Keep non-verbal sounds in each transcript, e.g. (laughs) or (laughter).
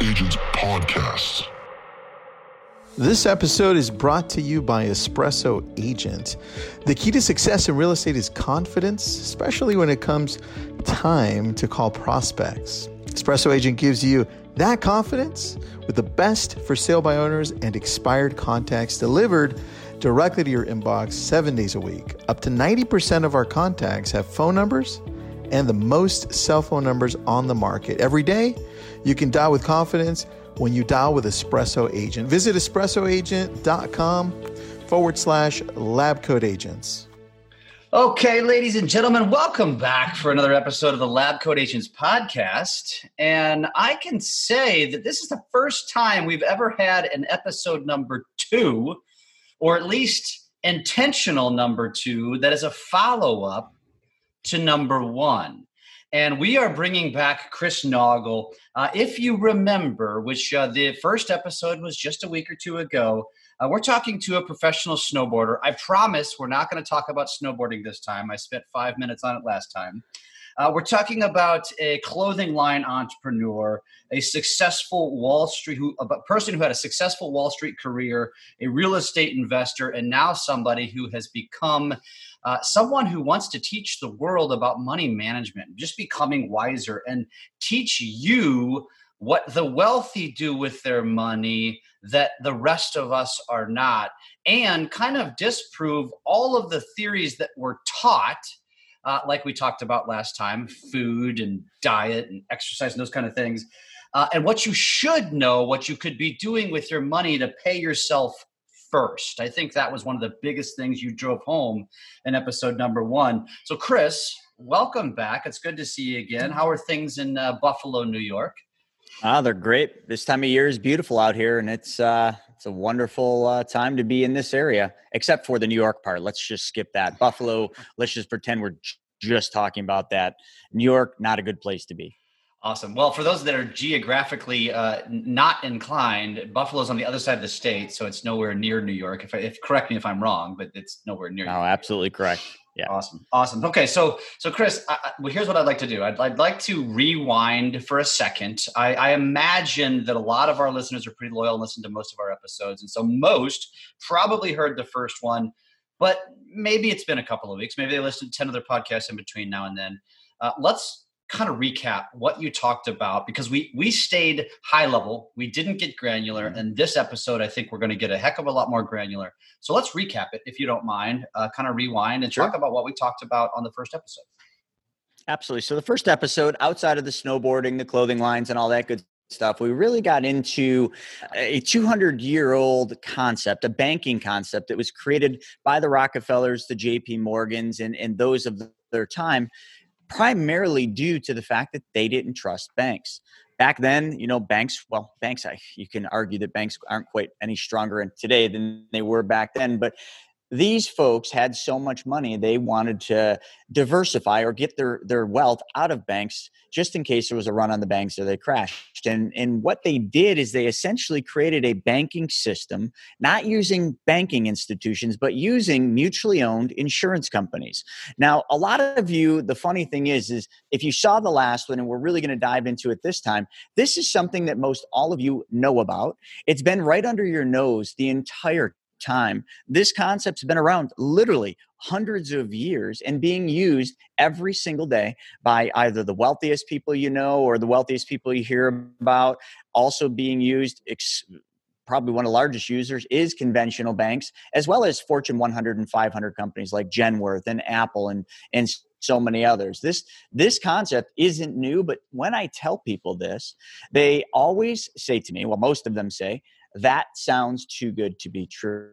Agents Podcast. This episode is brought to you by Espresso Agent. The key to success in real estate is confidence, especially when it comes time to call prospects. Espresso Agent gives you that confidence with the best for sale by owners and expired contacts delivered directly to your inbox seven days a week. Up to 90% of our contacts have phone numbers and the most cell phone numbers on the market. Every day, you can dial with confidence when you dial with Espresso Agent. Visit espressoagent.com forward slash lab coat agents. Okay, ladies and gentlemen, welcome back for another episode of the Lab Coat Agents podcast. And I can say that this is the first time we've ever had an episode number two, or at least intentional number two, that is a follow up to number one. And we are bringing back Chris Naugle. Uh, if you remember, which uh, the first episode was just a week or two ago, uh, we're talking to a professional snowboarder. I promise we're not going to talk about snowboarding this time. I spent five minutes on it last time. Uh, we're talking about a clothing line entrepreneur, a successful Wall Street, who, a person who had a successful Wall Street career, a real estate investor, and now somebody who has become uh, someone who wants to teach the world about money management, just becoming wiser and teach you what the wealthy do with their money that the rest of us are not, and kind of disprove all of the theories that were taught. Uh, like we talked about last time, food and diet and exercise and those kind of things. Uh, and what you should know, what you could be doing with your money to pay yourself first. I think that was one of the biggest things you drove home in episode number one. So, Chris, welcome back. It's good to see you again. How are things in uh, Buffalo, New York? Ah, they're great. This time of year is beautiful out here, and it's uh, it's a wonderful uh, time to be in this area. Except for the New York part. Let's just skip that. Buffalo. Let's just pretend we're just talking about that. New York, not a good place to be. Awesome. Well, for those that are geographically uh, not inclined, Buffalo's on the other side of the state, so it's nowhere near New York. If, I, if correct me if I'm wrong, but it's nowhere near. Oh, absolutely correct. Yeah. Awesome. Awesome. Okay. So, so Chris, I, well, here's what I'd like to do. I'd, I'd like to rewind for a second. I, I imagine that a lot of our listeners are pretty loyal and listen to most of our episodes, and so most probably heard the first one, but maybe it's been a couple of weeks. Maybe they listened to ten other podcasts in between now and then. Uh, let's kind of recap what you talked about because we we stayed high level we didn't get granular mm-hmm. and this episode i think we're going to get a heck of a lot more granular so let's recap it if you don't mind uh, kind of rewind and sure. talk about what we talked about on the first episode absolutely so the first episode outside of the snowboarding the clothing lines and all that good stuff we really got into a 200 year old concept a banking concept that was created by the rockefellers the jp morgans and, and those of their time primarily due to the fact that they didn't trust banks. Back then, you know, banks, well, banks, I, you can argue that banks aren't quite any stronger today than they were back then, but these folks had so much money they wanted to diversify or get their their wealth out of banks just in case there was a run on the banks or they crashed. And and what they did is they essentially created a banking system not using banking institutions but using mutually owned insurance companies. Now a lot of you the funny thing is is if you saw the last one and we're really going to dive into it this time this is something that most all of you know about. It's been right under your nose the entire time. This concept's been around literally hundreds of years and being used every single day by either the wealthiest people you know or the wealthiest people you hear about. Also being used. Ex- probably one of the largest users is conventional banks as well as fortune 100 and 500 companies like genworth and apple and and so many others this this concept isn't new but when i tell people this they always say to me well most of them say that sounds too good to be true.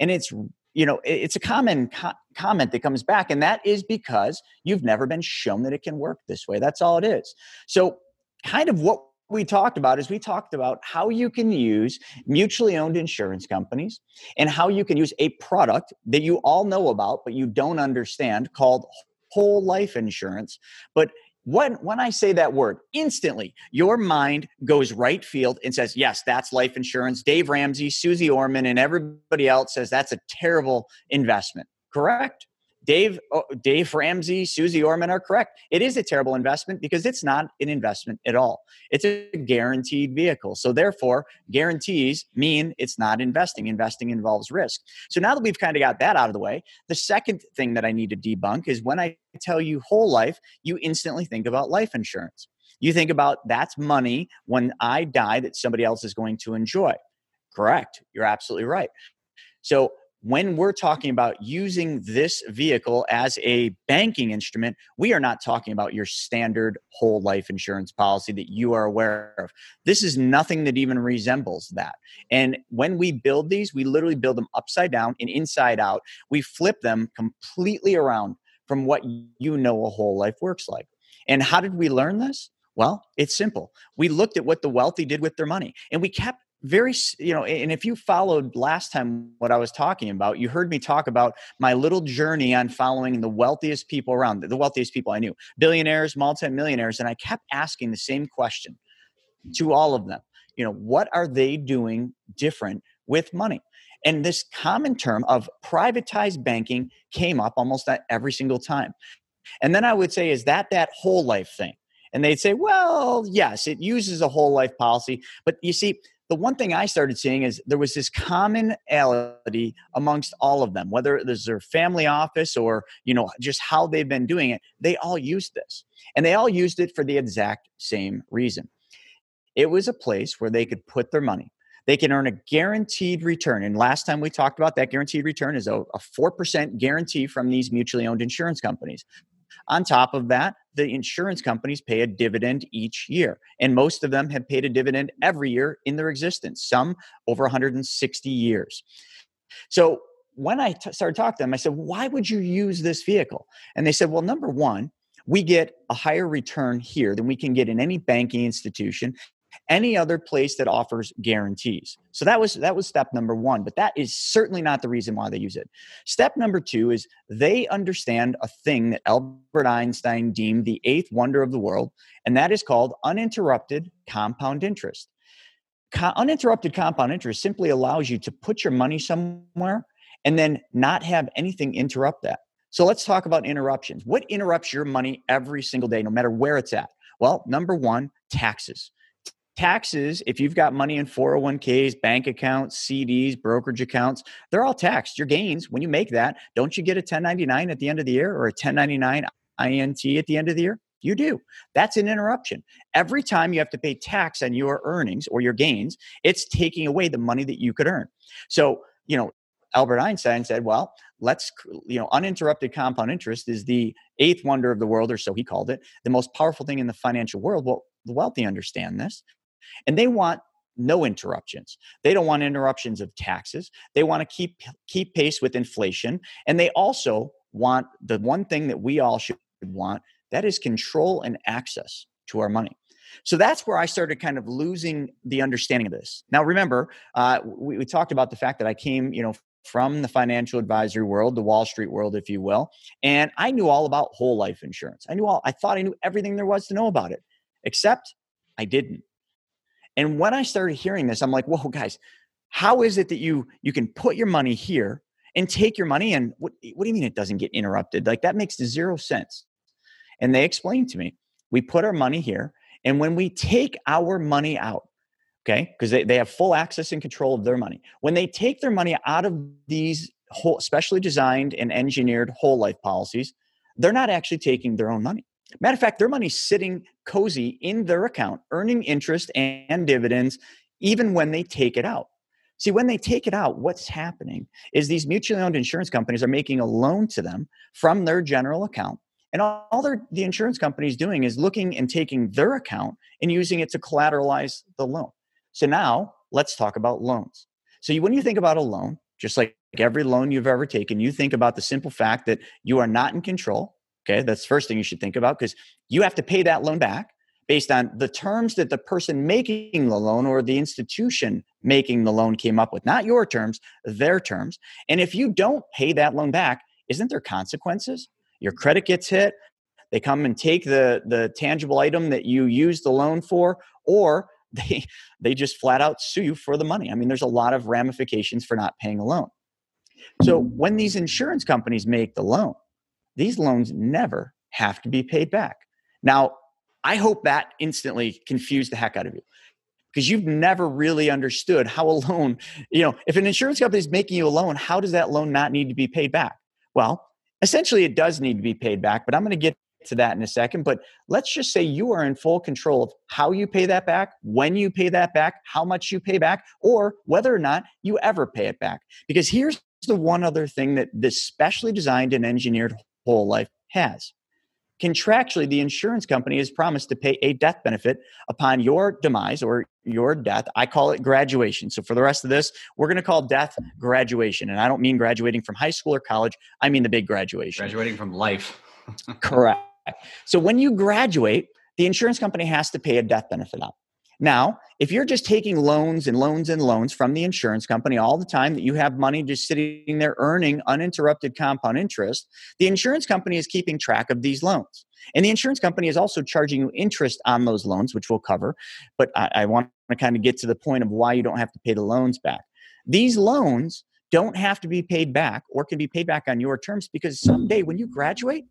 And it's you know it's a common co- comment that comes back and that is because you've never been shown that it can work this way. That's all it is. So kind of what we talked about is we talked about how you can use mutually owned insurance companies and how you can use a product that you all know about but you don't understand called whole life insurance but when when i say that word instantly your mind goes right field and says yes that's life insurance. Dave ramsey Susie orman and everybody else says that's a terrible investment correct Dave, oh, Dave Ramsey, Susie Orman are correct. It is a terrible investment because it's not an investment at all. It's a guaranteed vehicle. So therefore, guarantees mean it's not investing. Investing involves risk. So now that we've kind of got that out of the way, the second thing that I need to debunk is when I tell you whole life, you instantly think about life insurance. You think about that's money when I die that somebody else is going to enjoy. Correct. You're absolutely right. So when we're talking about using this vehicle as a banking instrument, we are not talking about your standard whole life insurance policy that you are aware of. This is nothing that even resembles that. And when we build these, we literally build them upside down and inside out. We flip them completely around from what you know a whole life works like. And how did we learn this? Well, it's simple. We looked at what the wealthy did with their money and we kept very you know and if you followed last time what i was talking about you heard me talk about my little journey on following the wealthiest people around the wealthiest people i knew billionaires multimillionaires and i kept asking the same question to all of them you know what are they doing different with money? And this common term of privatized banking came up almost every single time. And then i would say is that that whole life thing? And they'd say well yes it uses a whole life policy. But you see the one thing I started seeing is there was this commonality amongst all of them, whether it was their family office or, you know, just how they've been doing it. They all used this and they all used it for the exact same reason. It was a place where they could put their money. They can earn a guaranteed return. And last time we talked about that guaranteed return is a, a 4% guarantee from these mutually owned insurance companies. On top of that, the insurance companies pay a dividend each year. And most of them have paid a dividend every year in their existence, some over 160 years. So when I t- started talking to them, I said, why would you use this vehicle? And they said, well, number one, we get a higher return here than we can get in any banking institution any other place that offers guarantees. So that was that was step number 1, but that is certainly not the reason why they use it. Step number 2 is they understand a thing that Albert Einstein deemed the eighth wonder of the world, and that is called uninterrupted compound interest. Co- uninterrupted compound interest simply allows you to put your money somewhere and then not have anything interrupt that. So let's talk about interruptions. What interrupts your money every single day, no matter where it's at? Well, number one, taxes taxes if you've got money in 401ks bank accounts cds brokerage accounts they're all taxed. Your gains when you make that don't you get a 1099 at the end of the year or a 1099 int at the end of the year? You do. That's an interruption. Every time you have to pay tax on your earnings or your gains it's taking away the money that you could earn. So you know albert einstein said well let's you know uninterrupted compound interest is the eighth wonder of the world or so he called it the most powerful thing in the financial world. Well the wealthy understand this and they want no interruptions. They don't want interruptions of taxes. They want to keep keep pace with inflation, and they also want the one thing that we all should want that is control and access to our money. So that's where I started kind of losing the understanding of this. Now, remember, uh, we, we talked about the fact that I came, you know, from the financial advisory world, the Wall Street world, if you will, and I knew all about whole life insurance. I knew all. I thought I knew everything there was to know about it, except I didn't. And when I started hearing this, I'm like, whoa, guys, how is it that you you can put your money here and take your money and what, what do you mean it doesn't get interrupted? Like that makes zero sense. And they explained to me, we put our money here, and when we take our money out, okay, because they, they have full access and control of their money. When they take their money out of these whole, specially designed and engineered whole life policies, they're not actually taking their own money. Matter of fact, their money's sitting cozy in their account, earning interest and dividends, even when they take it out. See, when they take it out, what's happening is these mutually owned insurance companies are making a loan to them from their general account. And all the insurance company is doing is looking and taking their account and using it to collateralize the loan. So now let's talk about loans. So when you think about a loan, just like every loan you've ever taken, you think about the simple fact that you are not in control. Okay, that's the first thing you should think about because you have to pay that loan back based on the terms that the person making the loan or the institution making the loan came up with, not your terms, their terms. And if you don't pay that loan back, isn't there consequences? Your credit gets hit, they come and take the the tangible item that you used the loan for or (laughs) they they just flat out sue you for the money. I mean, there's a lot of ramifications for not paying a loan. So when these insurance companies make the loan, these loans never have to be paid back. Now, I hope that instantly confused the heck out of you because you've never really understood how a loan, you know, if an insurance company is making you a loan, how does that loan not need to be paid back? Well, essentially it does need to be paid back, but I'm going to get to that in a second. But let's just say you are in full control of how you pay that back, when you pay that back, how much you pay back, or whether or not you ever pay it back. Because here's the one other thing that this specially designed and engineered whole life has. Contractually the insurance company is promised to pay a death benefit upon your demise or your death. I call it graduation. So for the rest of this we're going to call death graduation. And i don't mean graduating from high school or college. I mean the big graduation. Graduating from life. (laughs) Correct. So when you graduate the insurance company has to pay a death benefit out now, if you're just taking loans and loans and loans from the insurance company all the time that you have money just sitting there earning uninterrupted compound interest, the insurance company is keeping track of these loans. And the insurance company is also charging you interest on those loans, which we'll cover. But I, I want to kind of get to the point of why you don't have to pay the loans back. These loans don't have to be paid back or can be paid back on your terms because someday when you graduate,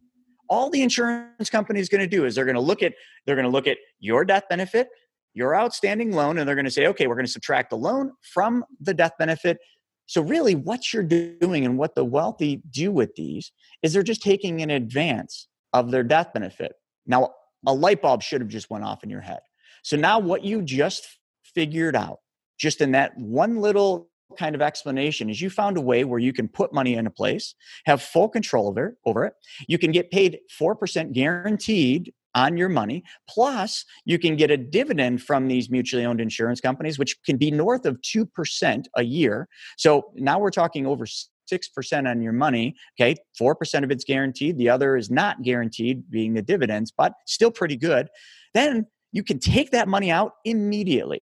all the insurance company is going to do is they're going to look at they're going to look at your death benefit your outstanding loan and they're going to say, okay, we're going to subtract the loan from the death benefit. So, really, what you're doing and what the wealthy do with these is they're just taking an advance of their death benefit. Now, a light bulb should have just went off in your head. So, now what you just figured out, just in that one little kind of explanation is you found a way where you can put money in a place, have full control over, over it. You can get paid 4% guaranteed on your money. Plus, you can get a dividend from these mutually owned insurance companies, which can be north of 2% a year. So now we're talking over 6% on your money. Okay. 4% of it's guaranteed. The other is not guaranteed, being the dividends, but still pretty good. Then you can take that money out immediately.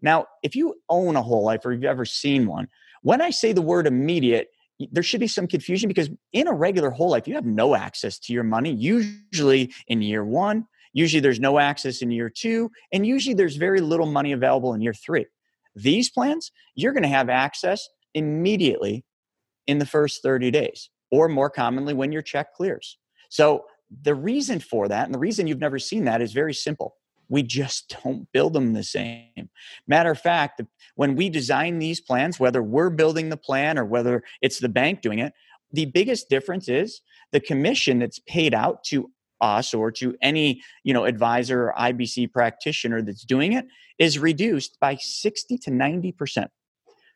Now, if you own a whole life or you've ever seen one, when I say the word immediate, there should be some confusion because in a regular whole life, you have no access to your money. Usually in year one, usually there's no access in year two, and usually there's very little money available in year three. These plans, you're going to have access immediately in the first 30 days, or more commonly when your check clears. So the reason for that, and the reason you've never seen that, is very simple we just (laughs) don't build them the same. Matter of fact, when we design these plans, whether we're building the plan or whether it's the bank doing it, the biggest difference is the commission that's paid out to us or to any you know advisor or ibc practitioner that's doing it is reduced by 60 to 90%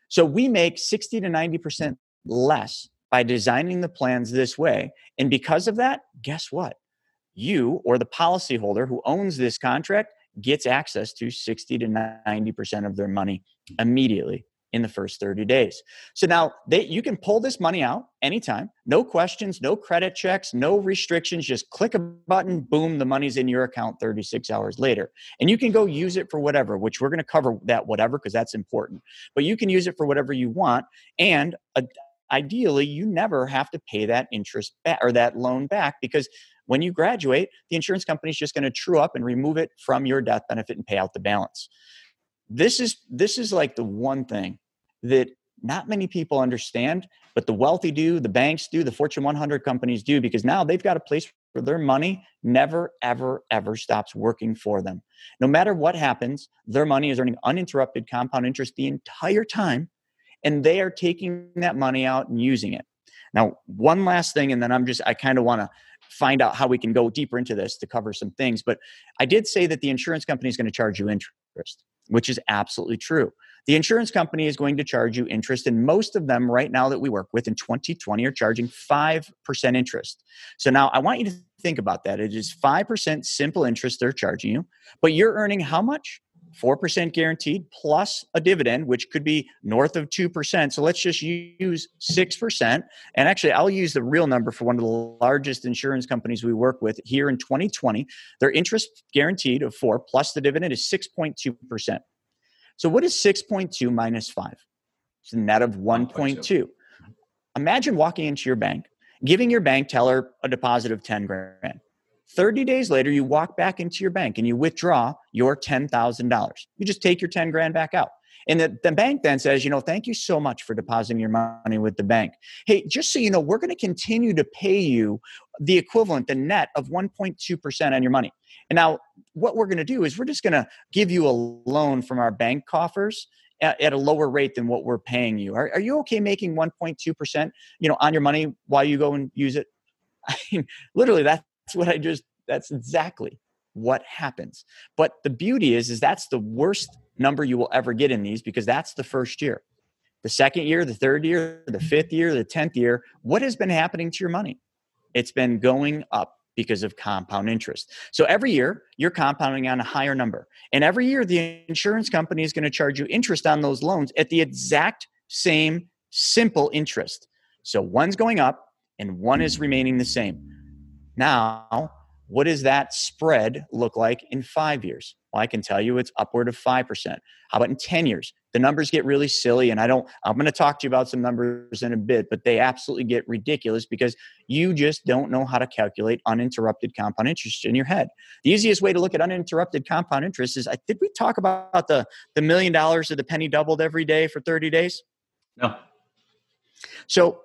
so we make 60 to 90% less by designing the plans this way. And because of that guess what you or the policyholder who owns this contract gets access to 60 to 90% of their money immediately in the first 30 days. So now they you can pull this money out anytime, no questions, no credit checks, no restrictions, just click a button, boom, the money's in your account 36 hours later. And you can go use it for whatever, which we're going to cover that whatever because that's important. But you can use it for whatever you want and uh, ideally you never have to pay that interest back or that loan back because when you graduate, the insurance company is just going to true up and remove it from your death benefit and pay out the balance. This is this is like the one thing that not many people understand, but the wealthy do, the banks do, the Fortune 100 companies do, because now they've got a place where their money never, ever, ever stops working for them. No matter what happens, their money is earning uninterrupted compound interest the entire time, and they are taking that money out and using it. Now, one last thing, and then I'm just, I kind of want to find out how we can go deeper into this to cover some things. But I did say that the insurance company is going to charge you interest, which is absolutely true. The insurance company is going to charge you interest, and most of them right now that we work with in 2020 are charging 5% interest. So now I want you to think about that. It is 5% simple interest they're charging you, but you're earning how much? 4% guaranteed plus a dividend, which could be north of 2%. So let's just use 6%. And actually, I'll use the real number for one of the largest insurance companies we work with here in 2020. Their interest guaranteed of 4 plus the dividend is 6.2%. So what is 6.2 minus 5? It's a net of 1.2. Imagine walking into your bank, giving your bank teller a deposit of 10 grand. 30 days later, you walk back into your bank and you withdraw your $10,000. You just take your 10 grand back out. And the, the bank then says, you know, thank you so much for depositing your money with the bank. Hey, just so you know, we're going to continue to pay you the equivalent, the net of 1.2% on your money. And now what we're going to do is we're just going to give you a loan from our bank coffers at, at, a lower rate than what we're paying you. Are, are you okay making 1.2%, you know, on your money while you go and use it? (laughs) I mean, literally that's what I just, that's exactly what happens. But the beauty is, is that's the worst number you will ever get in these because that's the first year. The second year, the third year, the fifth year, the 10th year, what has been happening to your money? It's been going up because of compound interest. So every year you're compounding on a higher number. And every year the insurance company is going to charge you interest on those loans at the exact same simple interest. So one's going up and one is remaining the same. Now, what does that spread look like in five years? Well, I can tell you it's upward of 5%. How about in 10 years? The numbers get really silly, and I don't, I'm going to talk to you about some numbers in a bit, but they absolutely get ridiculous because you just don't know how to calculate uninterrupted compound interest in your head. The easiest way to look at uninterrupted compound interest is I did we talk about the, the million dollars of the penny doubled every day for 30 days? No. So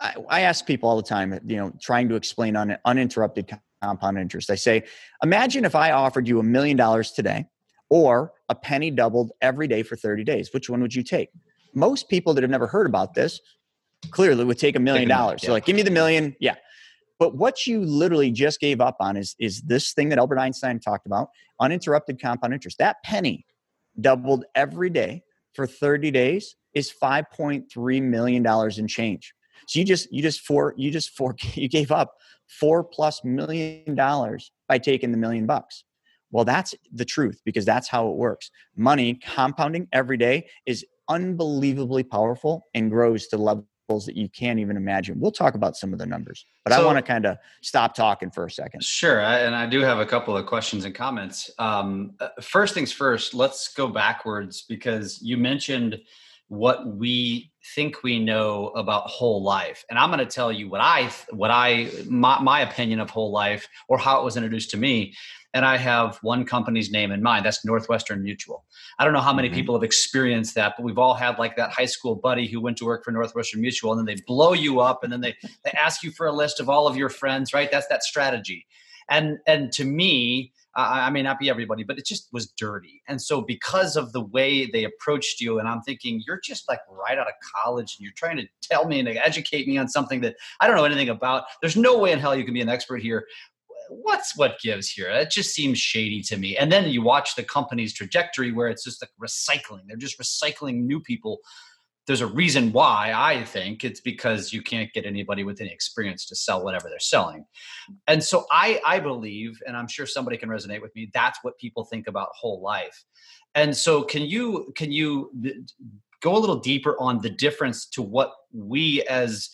I, I ask people all the time, you know, trying to explain un, uninterrupted compound interest. I say, imagine if I offered you a million dollars today or a penny doubled every day for 30 days. Which one would you take? Most people that have never heard about this clearly would take a million dollars. So, like, give me the million. Yeah. But what you literally just gave up on is, is this thing that Albert Einstein talked about uninterrupted compound interest. That penny doubled every day for 30 days is $5.3 million in change. So you just you just for you just for (laughs) you gave up four plus million dollars by taking the million bucks. Well, that's the truth because that's how it works. Money compounding every day is unbelievably powerful and grows to levels that you can't even imagine. We'll talk about some of the numbers, but so, I want to kind of stop talking for a second. Sure. I, and I do have a couple of questions and comments. Um, uh, first things first, let's go backwards because you mentioned what we think we know about whole life. And i'm going to tell you what i what i my, my opinion of whole life or how it was introduced to me. And i have one company's name in mind. That's northwestern mutual. I don't know how many mm-hmm. people have experienced that but we've all had like that high school buddy who went to work for northwestern mutual and then they blow you up and then they they ask you for a list of all of your friends right? That's that strategy. And and to me I, I may not be everybody, but it just was dirty. And so because of the way they approached you, and I'm thinking you're just like right out of college, and you're trying to tell me and educate me on something that I don't know anything about. There's no way in hell you can be an expert here what's what gives here? It just seems shady to me. And then you watch the company's trajectory where it's just like recycling. They're just recycling new people there's a reason why I think it's because you can't get anybody with any experience to sell whatever they're selling. And so I I believe and I'm sure somebody can resonate with me that's what people think about whole life. And so can you can you go a little deeper on the difference to what we as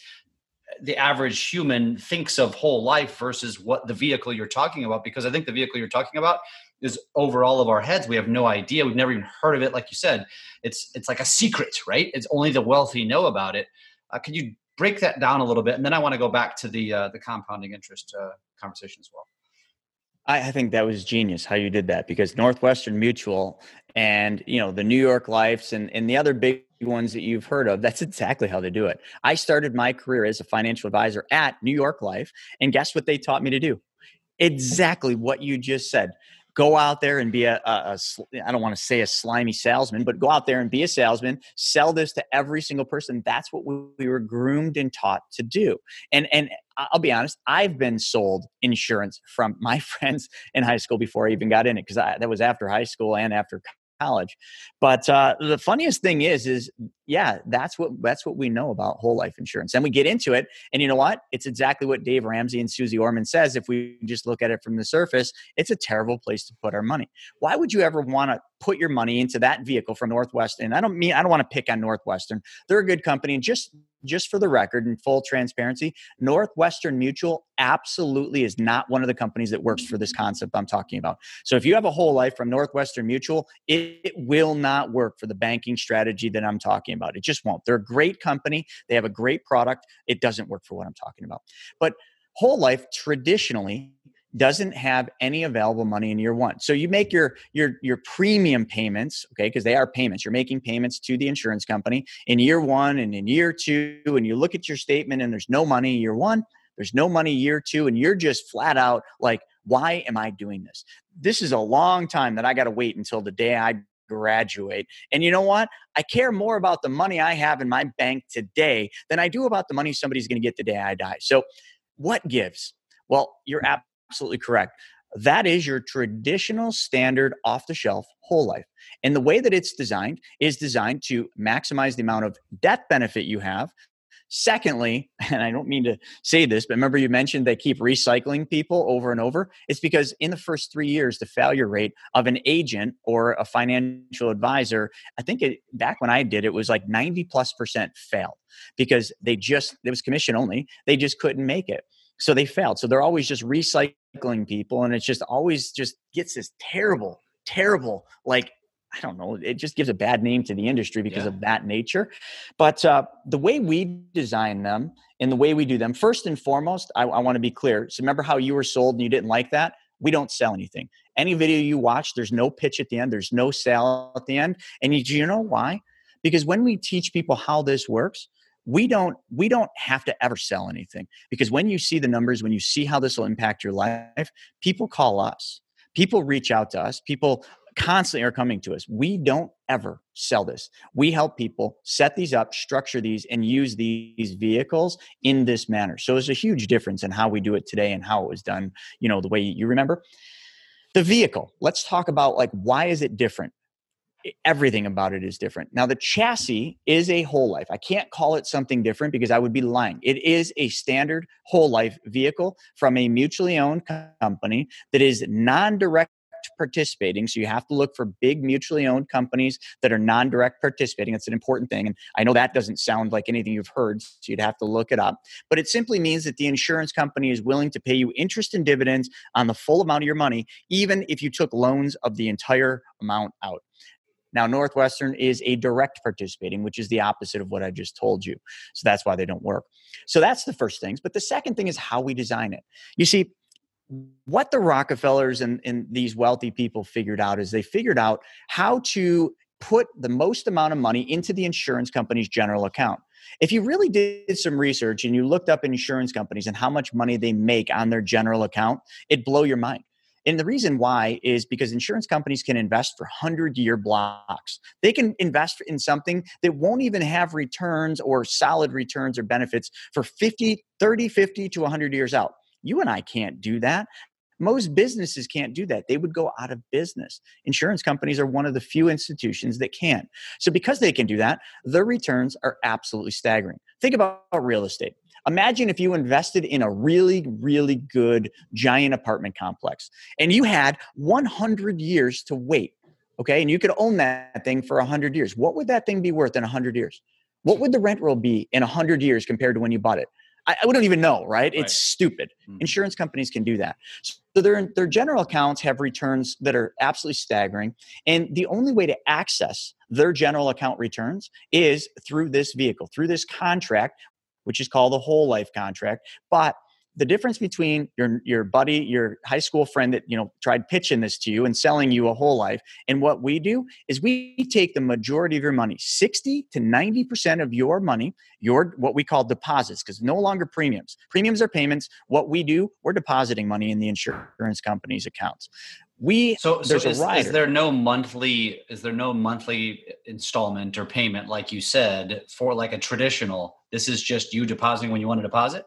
the average human thinks of whole life versus what the vehicle you're talking about because I think the vehicle you're talking about is over all of our heads. We have no idea. We've never even heard of it. Like you said, it's it's like a secret, right? It's only the wealthy know about it. Uh, can you break that down a little bit? And then I want to go back to the uh, the compounding interest uh, conversation as well. I, I think that was genius how you did that because Northwestern Mutual and you know the New York Lifes and and the other big ones that you've heard of. That's exactly how they do it. I started my career as a financial advisor at New York Life, and guess what they taught me to do? Exactly what you just said go out there and be a, a, a I don't want to say a slimy salesman, but go out there and be a salesman, sell this to every single person. That's what we, we were groomed and taught to do. And and I'll be honest, I've been sold insurance from my (laughs) friends in high school before I even got in it because that was after high school and after college. But uh, the funniest thing is, is yeah, that's what that's what we know about whole life insurance. And we get into it, and you know what? It's exactly what Dave Ramsey and Susie Orman says. If we just look at it from the surface, it's a terrible place to put our money. Why would you ever want to put your money into that vehicle from Northwestern? And I don't mean I don't want to pick on Northwestern. They're a good company, and just just for the record and full transparency, Northwestern Mutual absolutely is not one of the companies that works for this mm-hmm. concept I'm talking about. So if you have a whole life from Northwestern Mutual, it, it will not work for the banking strategy that I'm talking about. It just won't. They're a great company, they have a great product. It doesn't work for what I'm talking about. But whole life traditionally doesn't have any available money in year one. So you make your your your premium payments, okay, because they are payments. You're making payments to the insurance company in year one and in year two, and you look at your statement and there's no money year one, there's no money year two, and you're just flat out like, why am I doing this? This is a long time that I got to wait until the day I graduate. And you know what? I care more about the money I have in my bank today than I do about the money somebody's going to get the day I die. So, what gives? Well, you're absolutely correct. That is your traditional standard off the shelf whole life. And the way that it's designed is designed to maximize the amount of death benefit you have Secondly, (laughs) and I don't mean to say this, but remember you mentioned they keep recycling people over and over. It's because in the first three years, the failure rate of an agent or a financial advisor, I think it, back when I did it was like 90 plus percent failed because they just, it was commission only, they just couldn't make it. So they failed. So they're always just recycling people and it's just always just gets this terrible, terrible like I don't know, it just gives a bad name to the industry because yeah. of that nature. But uh, the way we design them and the way we do them, first and foremost, I, I want to be clear. So remember how you were sold and you didn't like that? We don't sell anything. Any video you watch, there's no pitch at the end, there's no sale at the end. And you, you know why? Because when we teach people how this works, we don't we don't have to ever sell anything because when you see the numbers when you see how this will impact your life people call us people reach out to us people constantly are coming to us. We don't ever sell this. We help people set these up, structure these, and use these vehicles in this manner. So there's a huge difference in how we do it today and how it was done, you know, the way you remember. The vehicle, let's talk about like why is it different? Everything about it is different. Now, the chassis is a whole life. I can't call it something different because I would be lying. It is a standard whole life vehicle from a mutually owned company that is non direct participating. So you have to look for big mutually owned companies that are non direct participating. That's an important thing. And I know that doesn't sound like anything you've heard, so you'd have to look it up. But it simply means that the insurance company is willing to pay you interest and dividends on the full amount of your money, even if you took loans of the entire amount out. Now, Northwestern is a direct participating, which is the opposite of what I just told you. So that's why they don't work. So that's the first things. But the second thing is how we design it. You see, what the Rockefellers and, and these wealthy people figured out is they figured out how to put the most amount of money into the insurance company's general account. If you really did some research and you looked up insurance companies and how much money they make on their general account, it'd blow your mind. And the reason why is because insurance companies can invest for 100 year blocks. They can invest in something that won't even have returns or solid returns or benefits for 50, 30, 50 to 100 years out. You and I can't do that. Most businesses can't do that. They would go out of business. Insurance companies are one of the few institutions that can. So, because they can do that, their returns are absolutely staggering. Think about real estate. Imagine if you invested in a really, really good giant apartment complex and you had 100 years to wait, okay? And you could own that thing for 100 years. What would that thing be worth in 100 years? What would the rent roll be in 100 years compared to when you bought it? I, I don't even know, right? It's stupid. Mm-hmm. Insurance companies can do that. So their, their general accounts have returns that are absolutely staggering. And the only way to access their general account returns is through this vehicle, through this contract, which is called a whole life contract. But the difference between your your buddy your high school friend that you know tried pitching this to you and selling you a whole life and what we do is we take the majority of your money 60 to 90% of your money your what we call deposits because no longer premiums. Premiums are payments. What we do we're depositing money in the insurance company's accounts. We so, so is, is, there no monthly is there no monthly installment or payment like you said for like a traditional this is just you depositing when you want to deposit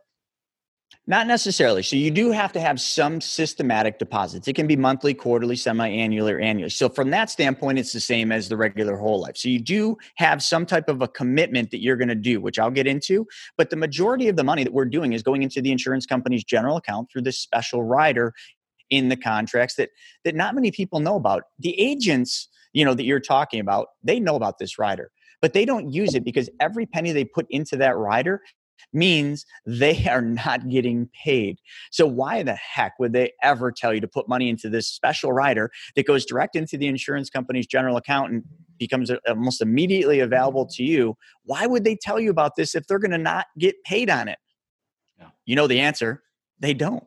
not necessarily. So you do have to have some systematic deposits. It can be monthly, quarterly, semi-annual, or annual. So from that standpoint, it's the same as the regular whole life. So you do have some type of a commitment that you're going to do, which I'll get into. But the majority of the money that we're doing is going into the insurance company's general account through this special rider in the contracts that that not many people know about. The agents, you know, that you're talking about, they know about this rider but they don't use it because every penny they put into that rider means they are not getting paid. So, why the heck would they ever tell you to put money into this special rider that goes direct into the insurance company's general account and becomes uh, almost immediately available to you? Why would they tell you about this if they're going to not get paid on it? Yeah. You know the answer they don't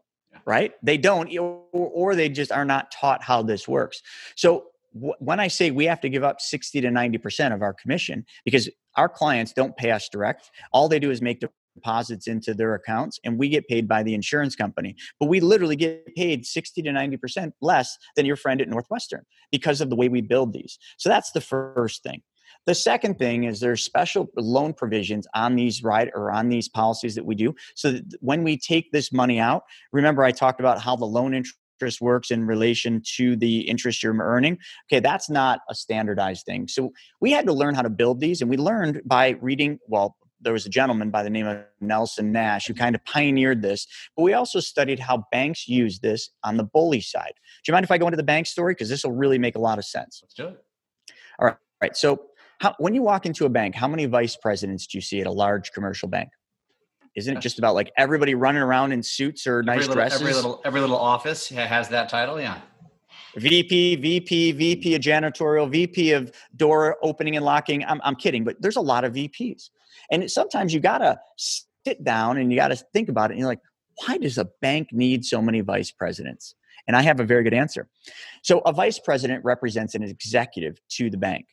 right? They don't, or, or they just are not taught how this works. So when I say we have to give up 60 to 90% of our commission because our clients don't pay us direct, all they do is make deposits into their accounts and we get paid by the insurance company. But we literally get paid 60 to 90% less than your friend at Northwestern because of the way we build these. So that's the first thing. The second thing is there's special loan provisions on these right or on these policies that we do. So that when we take this money out, remember I talked about how the loan interest interest works in relation to the interest you're earning. Okay, that's not a standardized thing. So we had to learn how to build these, and we learned by reading, well, there was a gentleman by the name of Nelson Nash who kind of pioneered this, but we also studied how banks use this on the BOLI side. Do you mind if I go into the bank story? Because this will really make a lot of sense. Let's do it. All right. All right. So, how, when you walk into a bank, how many vice presidents do you see at a large commercial bank? Isn't it just about like everybody running around in suits or nice every little, dresses? Every little every little office has that title. Yeah. VP, VP, VP of janitorial, VP of door opening and locking. I'm, I'm kidding, but there's a lot of VPs. And sometimes you got to sit down and you got to think about it. And you're like, why does a bank need so many vice presidents? And I have a very good answer. So, a vice president represents an executive to the bank.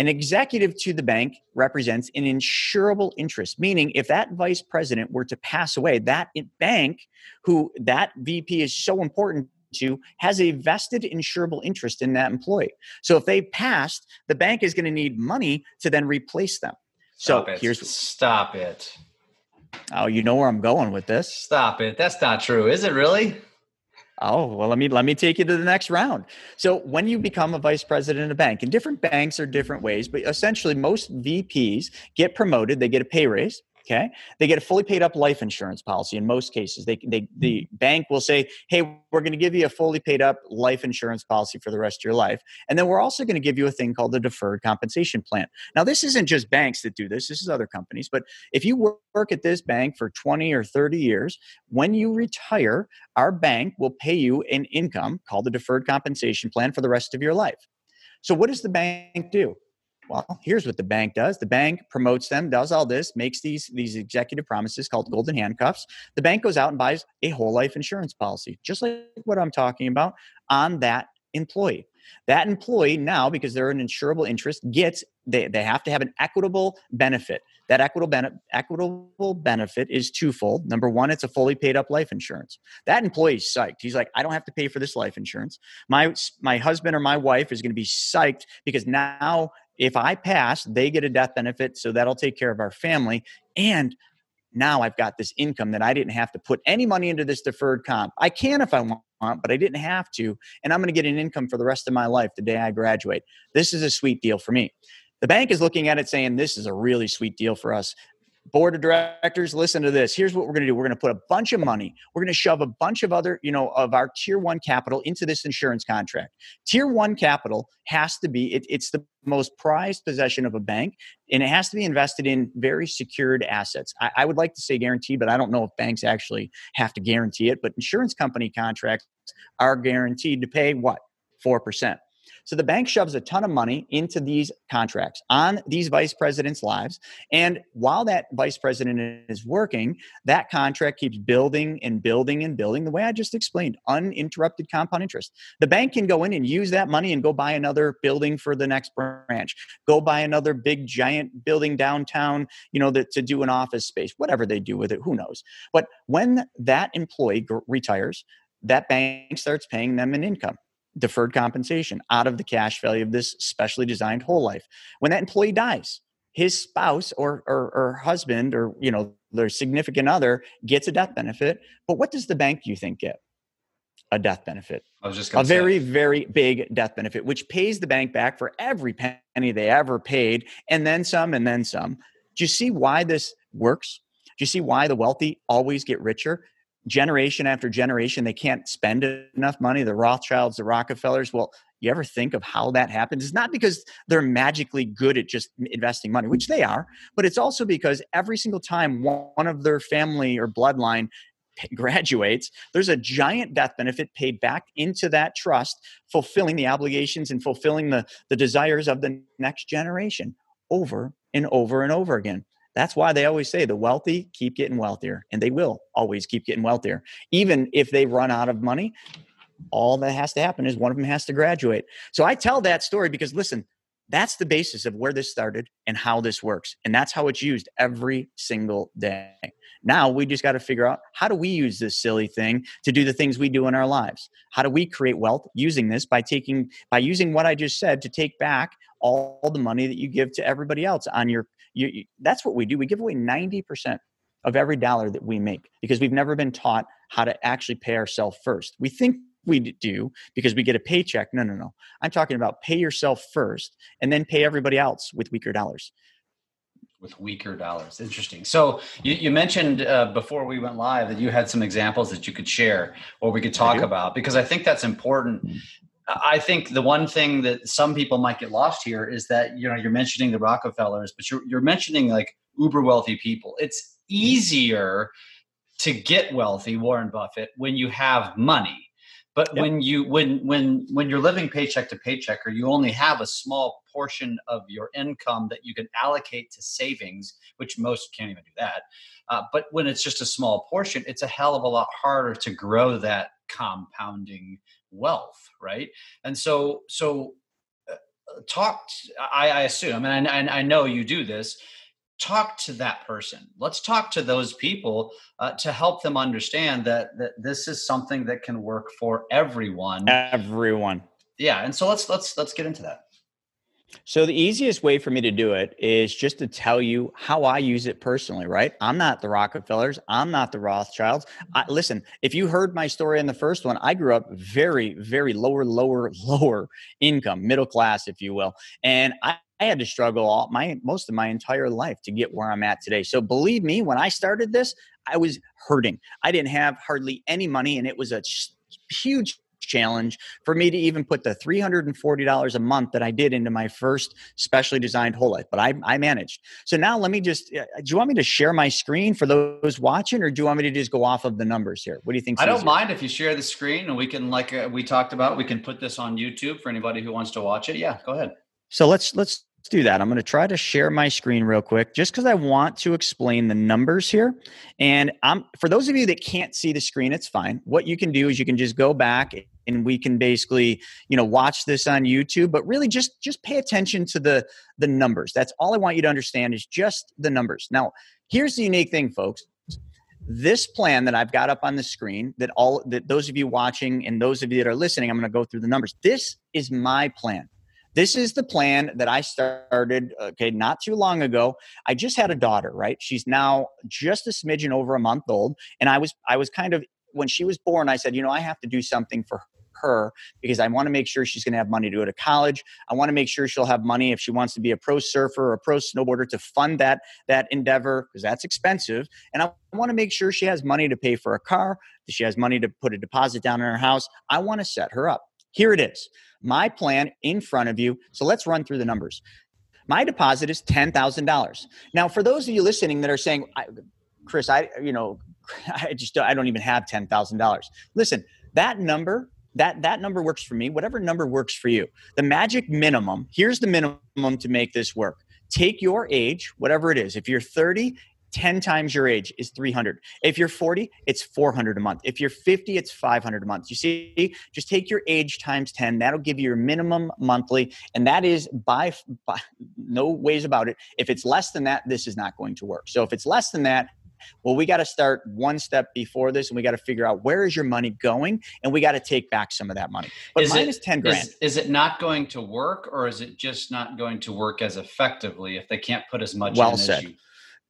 An executive to the bank represents an insurable interest, meaning if that vice president were to pass away, that bank, who that VP is so important to, has a vested insurable interest in that employee. So if they passed, the bank is going to need money to then replace them. Stop so it. here's stop it. Oh, you know where I'm going with this. Stop it. That's not true. Is it really? Oh, well, let me let me take you to the next round. So when you become a vice president in a bank, and different banks are different ways, but essentially most VPs get promoted, they get a pay raise. Okay. They get a fully paid up life insurance policy in most cases. They, they the mm-hmm. bank will say, Hey, we're going to give you a fully paid up life insurance policy for the rest of your life. And then we're also going to give you a thing called the deferred compensation plan. Now, this isn't just banks that do this, this is other companies. But if you work at this bank for 20 or 30 years, when you retire, our bank will pay you an income called the deferred compensation plan for the rest of your life. So, what does the bank do? Well, here's what the bank does. The bank promotes them, does all this, makes these these executive promises called golden handcuffs. The bank goes out and buys a whole life insurance policy, just like what I'm talking about, on that employee. That employee now, because they're an insurable interest, gets they, they have to have an equitable benefit. That equitable, bene- equitable benefit is twofold. Number one, it's a fully paid up life insurance. That employee's psyched. He's like, I don't have to pay for this life insurance. My my husband or my wife is going to be psyched because now if I pass, they get a death benefit, so that'll take care of our family. And now I've got this income that I didn't have to put any money into this deferred comp. I can if I want, but I didn't have to. And I'm going to get an income for the rest of my life the day I graduate. This is a sweet deal for me. The bank is looking at it saying, This is a really sweet deal for us board of directors listen to this. Here's what we're going to do. We're going to put a bunch of money. We're going to shove a bunch of other you know of our tier one capital into this insurance contract. Tier one capital has to be it, it's the most prized possession of a bank and it has to be invested in very secured assets. I, I would like to say guarantee but i don't know if banks actually have to guarantee it but insurance company contracts are guaranteed to pay what 4% so the bank shoves a ton of money into these contracts on these vice presidents' lives. And while that vice president is working, that contract keeps building and building and building the way I just explained uninterrupted compound interest. The bank can go in and use that money and go buy another building for the next branch, go buy another big giant building downtown, you know, to do an office space, whatever they do with it, who knows. But when that employee retires, that bank starts paying them an income deferred compensation out of the cash value of this specially designed whole life. When that employee dies, his spouse or, or, or husband or you know their significant other gets a death benefit. But what does the bank you think get? A death benefit. I was just a say. very very big death benefit, which pays the bank back for every penny they ever paid, and then some, and then some. Do you see why this works? Do you see why the wealthy always get richer? Generation after generation they can't spend enough money the rothschilds the rockefellers. Well you ever think of how that happens? It's not because they're magically good at just investing money which they are but it's also because every single time one of their family or bloodline (laughs) graduates there's a giant death benefit paid back into that trust fulfilling the obligations and fulfilling the, the desires of the next generation over and over and over again That's why they always say the wealthy keep getting wealthier, and they will always keep getting wealthier. Even if they run out of money, all that has to happen is one of them has to graduate. So I tell that story because listen, that's the basis of where this started and how this works. And that's how it's used every single day. Now we just got to figure out how do we use this silly thing to do the things we do in our lives? How do we create wealth using this by taking by using what I just said to take back all the money that you give to everybody else on your you, you, that's what we do. We give away 90% of every dollar that we make because we've never been taught how to actually pay ourselves first. We think we do because we get a paycheck. No, no, no. I'm talking about pay yourself first and then pay everybody else with weaker dollars. With weaker dollars. Interesting. So you, you mentioned uh, before we went live that you had some examples that you could share or we could talk about because I think that's important. I think the one thing that some people might get lost here is that you know you're mentioning the Rockefellers, but you're you're mentioning like uber wealthy people. It's easier to get wealthy, Warren Buffett, when you have money but yep. when you when when when you're living paycheck to paycheck or you only have a small portion of your income that you can allocate to savings which most can't even do that uh, but when it's just a small portion it's a hell of a lot harder to grow that compounding wealth right? And so so uh, talk I, I assume and I, I know you do this talk to that person. Let's talk to those people uh, to help them understand that that this is something that can work for everyone. Everyone. Yeah and so let's let's let's get into that so the easiest way for me to do it is just to tell you how I use it personally, right? I'm not the Rockefellers. I'm not the Rothschilds. I, listen, if you heard my story in the first one, I grew up very, very lower, lower, (laughs) lower income, middle class, if you will. And I, I had to struggle all my most of my entire life to get where I'm at today. So believe me, when I started this, I was hurting. I didn't have hardly any money, and it was a huge challenge for me to even put the $340 a month that I did into my first specially designed whole life, but I, I managed. So now let me just, uh, do you want me to share my screen for those watching or do you want me to just go off of the numbers here? What do you think? I don't easier? mind if you share the screen and we can, like uh, we talked about, we can put this on YouTube for anybody who wants to watch it. Yeah, go ahead. So let's, let's Let's do that. I'm going to try to share my screen real quick just because I want to explain the numbers here. And I'm, for those of you that can't see the screen, it's fine. What you can do is you can just go back and we can basically, you know, watch this on YouTube, but really just just pay attention to the the numbers. That's all I want you to understand is just the numbers. Now, here's the unique thing, folks this plan that I've got up on the screen that all that those of you watching and those of you that are listening, I'm going to go through the numbers. This is my plan. This is the plan that I started, okay, not too long ago. I just had a daughter, right? She's now just a smidgen over a month old. And I was, I was kind of, when she was born, I said, you know, I have to do something for her because I want to make sure she's going to have money to go to college. I want to make sure she'll have money if she wants to be a pro surfer or a pro snowboarder to fund that that endeavor because that's expensive. And I want to make sure she has money to pay for a car, that she has money to put a deposit down in her house. I want to set her up. Here it is my plan in front of you. So let's run through the numbers. My deposit is $10,000. Now, for those of you listening that are saying, Chris, I, you know, (laughs) I just, I don't even have $10,000. Listen, that number, that, that number works for me. Whatever number works for you. The magic minimum, here's the minimum to make this work. Take your age, whatever it is. If you're 30 10 times your age is 300 if you're 40 it's 400 a month if you're 50 it's 500 a month you see just take your age times 10 that'll give you your minimum monthly and that is by, by no ways about it if it's less than that this is not going to work so if it's less than that well we got to start one step before this and we got to figure out where is your money going and we got to take back some of that money but is mine it, is 10 grand is, is, it not going to work or is it just not going to work as effectively if they can't put as much well said. You?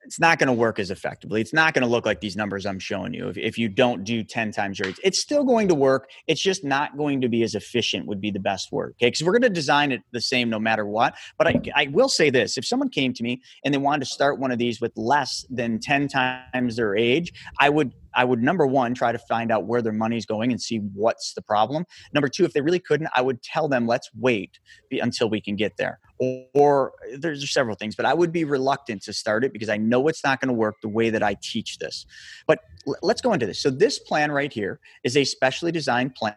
It's not going to work as effectively. It's not going to look like these numbers I'm showing you if, if you don't do 10 times your age. It's still going to work. It's just not going to be as efficient, would be the best word. Okay. Because we're going to design it the same no matter what. But I, I will say this if someone came to me and they wanted to start one of these with less than 10 times their age, I would I would number one try to find out where their money's going and see what's the problem. Number two, if they really couldn't, I would tell them let's wait until we can get there. Or, eh, or there's several things, but I would be reluctant to start it because I know it's not going to work the way that I teach this. But let's go into this. So this plan right here is a specially designed plan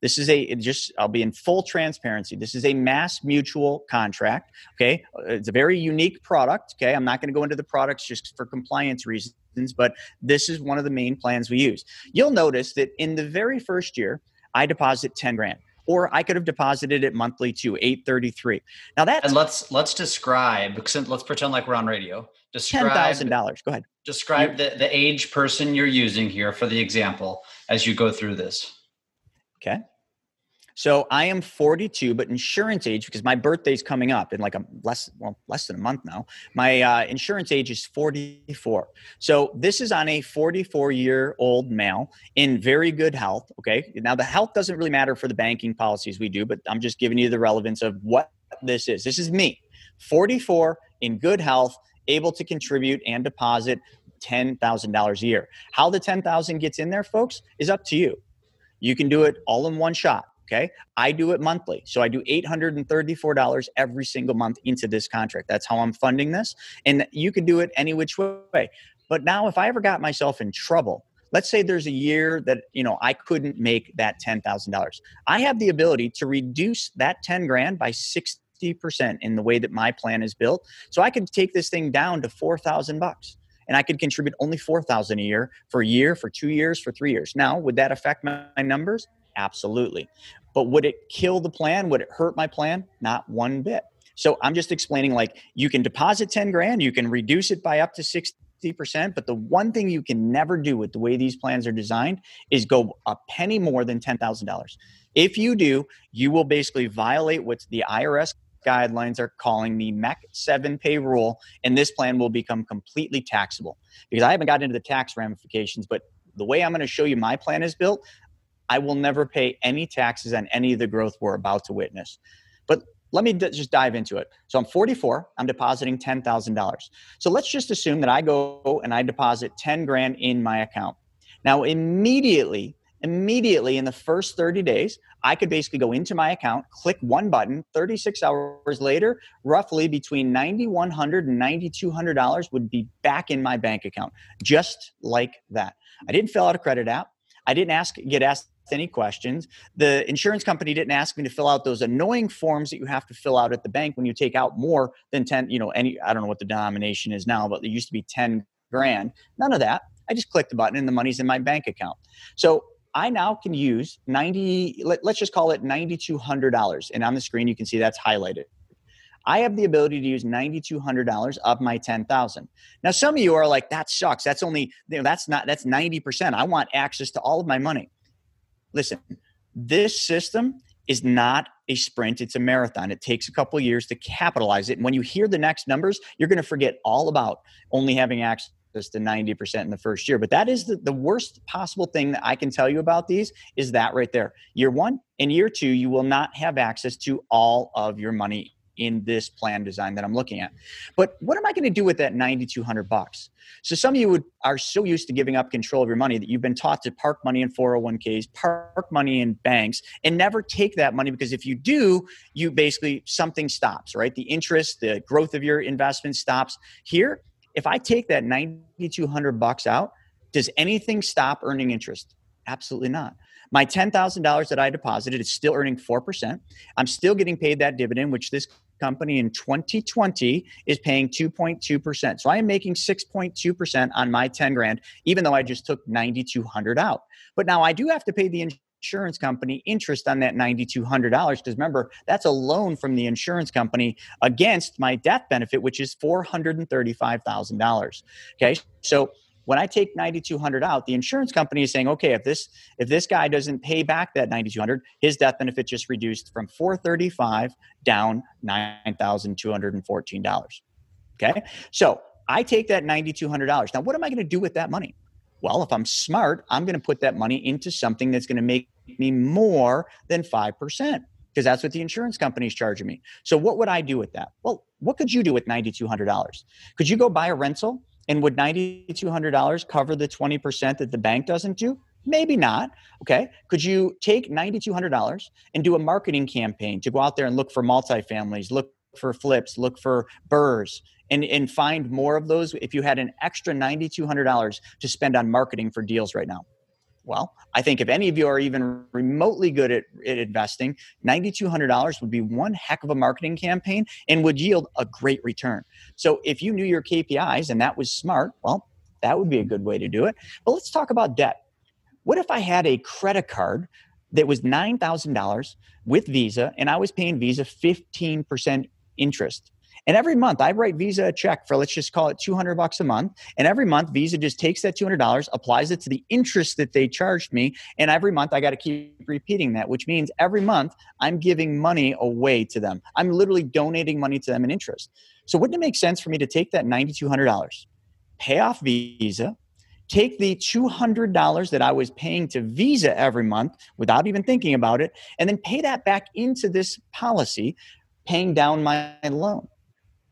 This is a just I'll be in full transparency. This is a MassMutual contract. Okay, it's a very unique product. Okay, I'm not going to go into the products just for compliance reasons, but this is one of the main plans we use. You'll notice that in the very first year, I deposit 10 grand or I could have deposited it monthly to 833. Now that and let's let's describe let's pretend like we're on radio. Describe ten thousand dollars. Go ahead. Describe the, the age person you're using here for the example as you go through this. Okay. So I am 42, but insurance age because my birthday's coming up in like a less well less than a month now. My uh, insurance age is 44. So this is on a 44 year old male in very good health. Okay. Now the health doesn't really matter for the banking policies we do, but I'm just giving you the relevance of what this is. This is me, 44 in good health, able to contribute and deposit $10,000 a year. How the 10,000 gets in there, folks, is up to you. You can do it all in one shot. Okay. I do it monthly. So I do $834 every single month into this contract. That's how I'm funding this. And you can do it any which way. But now, if I ever got myself in trouble, let's say there's a year that you know i couldn't make that $10000 i have the ability to reduce that 10 grand by 60% in the way that my plan is built so i can take this thing down to 4000 bucks and i could contribute only 4000 a year for a year for two years for three years now would that affect my numbers Absolutely. But would it kill the plan? Would it hurt my plan? Not one bit. So I'm just explaining like you can deposit 10 grand, you can reduce it by up to 60%, but the one thing you can never do with the way these plans are designed is go a penny more than $10,000. If you do, you will basically violate what the IRS guidelines are calling the MEC 7 pay rule, and this plan will become completely taxable. Because I haven't got into the tax ramifications, but the way I'm going to show you my plan is built, I will never pay any taxes on any of the growth we're about to witness. But let me d- just dive into it. So I'm 44, I'm depositing $10,000. So let's just assume that I go and I deposit 10 grand in my account. Now, immediately, immediately in the first 30 days, I could basically go into my account, click one button, 36 hours later, roughly between $9,100 and $9,200 would be back in my bank account, just like that. I didn't fill out a credit app. I didn't ask, get asked any questions. The insurance company didn't ask me to fill out those annoying forms that you have to fill out at the bank when you take out more than 10, you know, any, I don't know what the denomination is now, but it used to be 10 grand. None of that. I just click the button and the money's in my bank account. So I now can use 90, let, us just call it $9,200. And on the screen, you can see that's highlighted. I have the ability to use $9,200 of my 10,000. Now, some of you are like, that sucks. That's only, you know, that's not, that's 90%. I want access to all of my money. Listen, this system is not a sprint it's a marathon it takes a couple years to capitalize it and when you hear the next numbers you're going to forget all about only having access to 90% in the first year but that is the, the worst possible thing that i can tell you about these is that right there year one and year two you will not have access to all of your money in this plan design that I'm looking at. But what am I going to do with that 9200 bucks? So some of you would, are so used to giving up control of your money that you've been taught to park money in 401ks, park money in banks and never take that money because if you do, you basically something stops, right? The interest, the growth of your investment stops. Here, if I take that 9200 bucks out, does anything stop earning interest? Absolutely not. My $10,000 that I deposited is still earning 4%. I'm still getting paid that dividend, which this company in 2020 is paying 2.2%. So I am making 6.2% on my 10 grand, even though I just took 9,200 out. But now I do have to pay the insurance company interest on that $9,200 because remember, that's a loan from the insurance company against my death benefit, which is $435,000. Okay. So when I take 9200 out, the insurance company is saying, okay, if this if this guy doesn't pay back that 9200, his death benefit just reduced from 435 down $9,214. Okay? So, I take that $9200. Now, what am I going to do with that money? Well, if I'm smart, I'm going to put that money into something that's going to make me more than 5% because that's what the insurance company is charging me. So, what would I do with that? Well, what could you do with $9,200? Could you go buy a rental and would $9,200 cover the 20% that the bank doesn't do? Maybe not. Okay. Could you take $9,200 and do a marketing campaign to go out there and look for multifamilies, look for flips, look for BRRRRs, and, and find more of those if you had an extra $9,200 to spend on marketing for deals right now? Well, I think if any of you are even remotely good at, at investing, $9,200 would be one heck of a marketing campaign and would yield a great return. So if you knew your KPIs and that was smart, well, that would be a good way to do it. But let's talk about debt. What if I had a credit card that was $9,000 with Visa and I was paying Visa 15% interest? And every month I write Visa a check for let's just call it 200 bucks a month. And every month Visa just takes that $200, applies it to the interest that they charged me. And every month I got to keep repeating that, which means every month I'm giving money away to them. I'm literally donating money to them in interest. So wouldn't it make sense for me to take that $9,200, pay off Visa, take the $200 that I was paying to Visa every month without even thinking about it, and then pay that back into this policy, paying down my loan.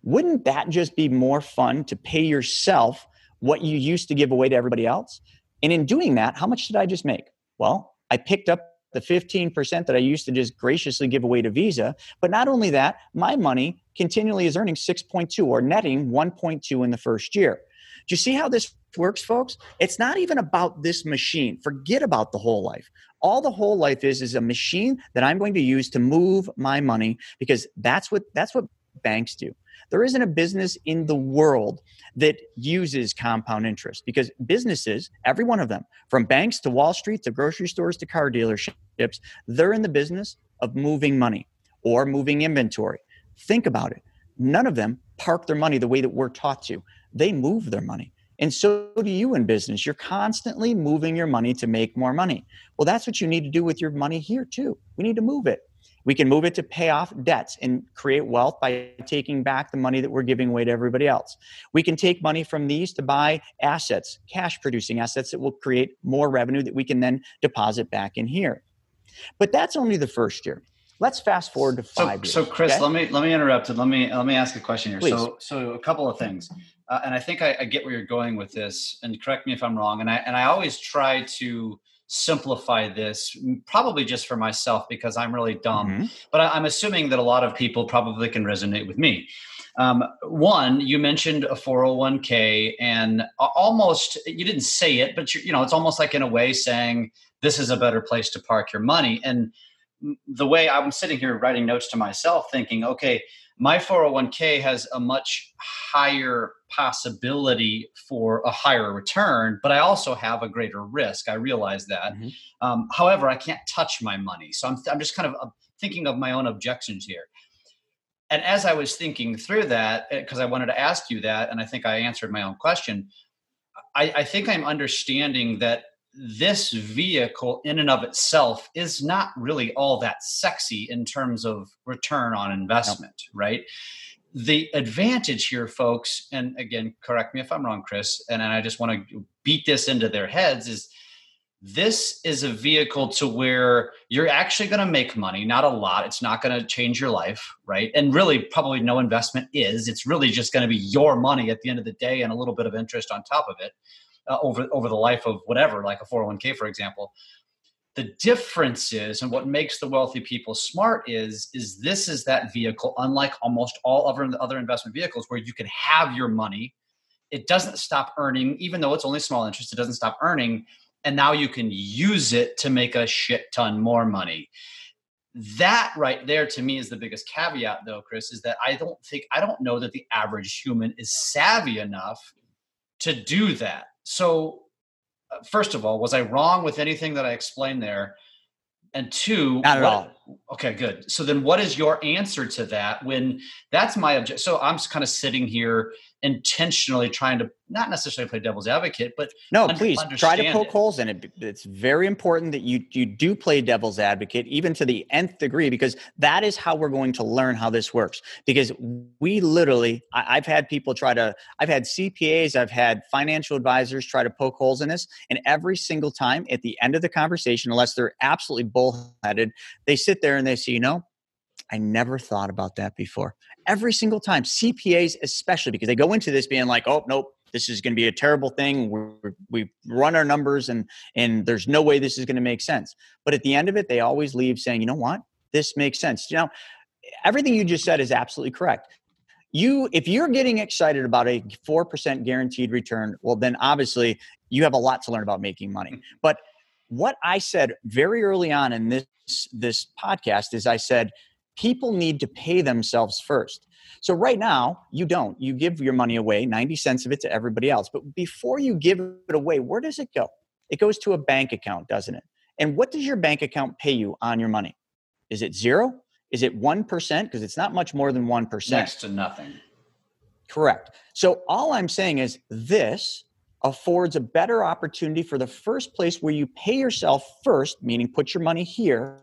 Wouldn't that just be more fun to pay yourself what you used to give away to everybody else? And in doing that, how much did I just make? Well, I picked up the 15% that I used to just graciously give away to Visa. But not only that, my money continually is earning 6.2 or netting 1.2 in the first year. Do you see how this works, folks? It's not even about this machine. Forget about the whole life. All the whole life is is a machine that I'm going to use to move my money because that's what that's what banks do. There isn't a business in the world that uses compound interest because businesses, every one of them, from banks to Wall Street to grocery stores to car dealerships, they're in the business of moving money or moving inventory. Think about it. None of them park their money the way that we're taught to. They move their money. And so do you in business. You're constantly moving your money to make more money. Well, that's what you need to do with your money here, too. We need to move it. We can move it to pay off debts and create wealth by taking back the money that we're giving away to everybody else. We can take money from these to buy assets, cash producing assets that will create more revenue that we can then deposit back in here. But that's only the first year. Let's fast forward to five so, years. So, Chris, okay? let me let me interrupt and let me let me ask a question here. Please. So, so a couple of things, uh, and I think I, I get where you're going with this. And correct me if I'm wrong. And I and I always try to simplify this, probably just for myself because I'm really dumb. Mm-hmm. But I, am assuming that a lot of people probably can resonate with me. Um, one, you mentioned a 401k, and almost you didn't say it, but you, you know it's almost like in a way saying this is a better place to park your money. And the way I'm sitting here writing notes to myself, thinking, okay, my 401k has a much higher possibility for a higher return, but I also have a greater risk. I realize that. Mm-hmm. Um, however, I can't touch my money. So I'm, I'm just kind of uh, thinking of my own objections here. And as I was thinking through that, because eh, I wanted to ask you that, and I think I answered my own question, I, I think I'm understanding that this vehicle in and of itself is not really all that sexy in terms of return on investment, right? The advantage here, folks, and again, correct me if I'm wrong, Chris, and, and I just want to beat this into their heads is this is a vehicle to where you're actually going to make money, not a lot. It's not going to change your life, right? And really, probably no investment is. It's really just going to be your money at the end of the day and a little bit of interest on top of it uh, over over the life of whatever, like a 401k, for example. The difference is, and what makes the wealthy people smart is, is this is that vehicle, unlike almost all other other investment vehicles, where you can have your money. It doesn't stop earning, even though it's only small interest. It doesn't stop earning, and now you can use it to make a shit ton more money that right there to me is the biggest caveat though chris is that i don't think i don't know that the average human is savvy enough to do that so uh, first of all was i wrong with anything that i explained there? And two not at what, all okay good so then what is your answer to that when that's my object so i'm just kind of sitting here intentionally trying to not necessarily play devil's advocate, but no, please try to poke it. holes in it. It's very important that you you do play devil's advocate, even to the nth degree, because that is how we're going to learn how this works. Because we literally, I, I've had people try to, I've had CPAs, I've had financial advisors try to poke holes in this, and every single time at the end of the conversation, unless they're absolutely bullheaded, they sit there and they say, you know, I never thought about that before. Every single time, CPAs especially, because they go into this being like, oh, nope, this is going to be a terrible thing. we we run our numbers and, and there's no way this is going to make sense. But at the end of it, they always leave saying, you know what? This makes sense. You know, everything you just said is absolutely correct. You, if you're getting excited about a 4% guaranteed return, well, then obviously you have a lot to learn about making money. Mm. But what I said very early on in this this podcast is I said people need to pay themselves first. So right now, you don't. You give your money away, 90 cents of it to everybody else. But before you give it away, where does it go? It goes to a bank account, doesn't it? And what does your bank account pay you on your money? Is it zero? Is it 1%? Because it's not much more than 1%. Next to nothing. Correct. So all I'm saying is this affords a better opportunity for the first place where you pay yourself first, meaning put your money here,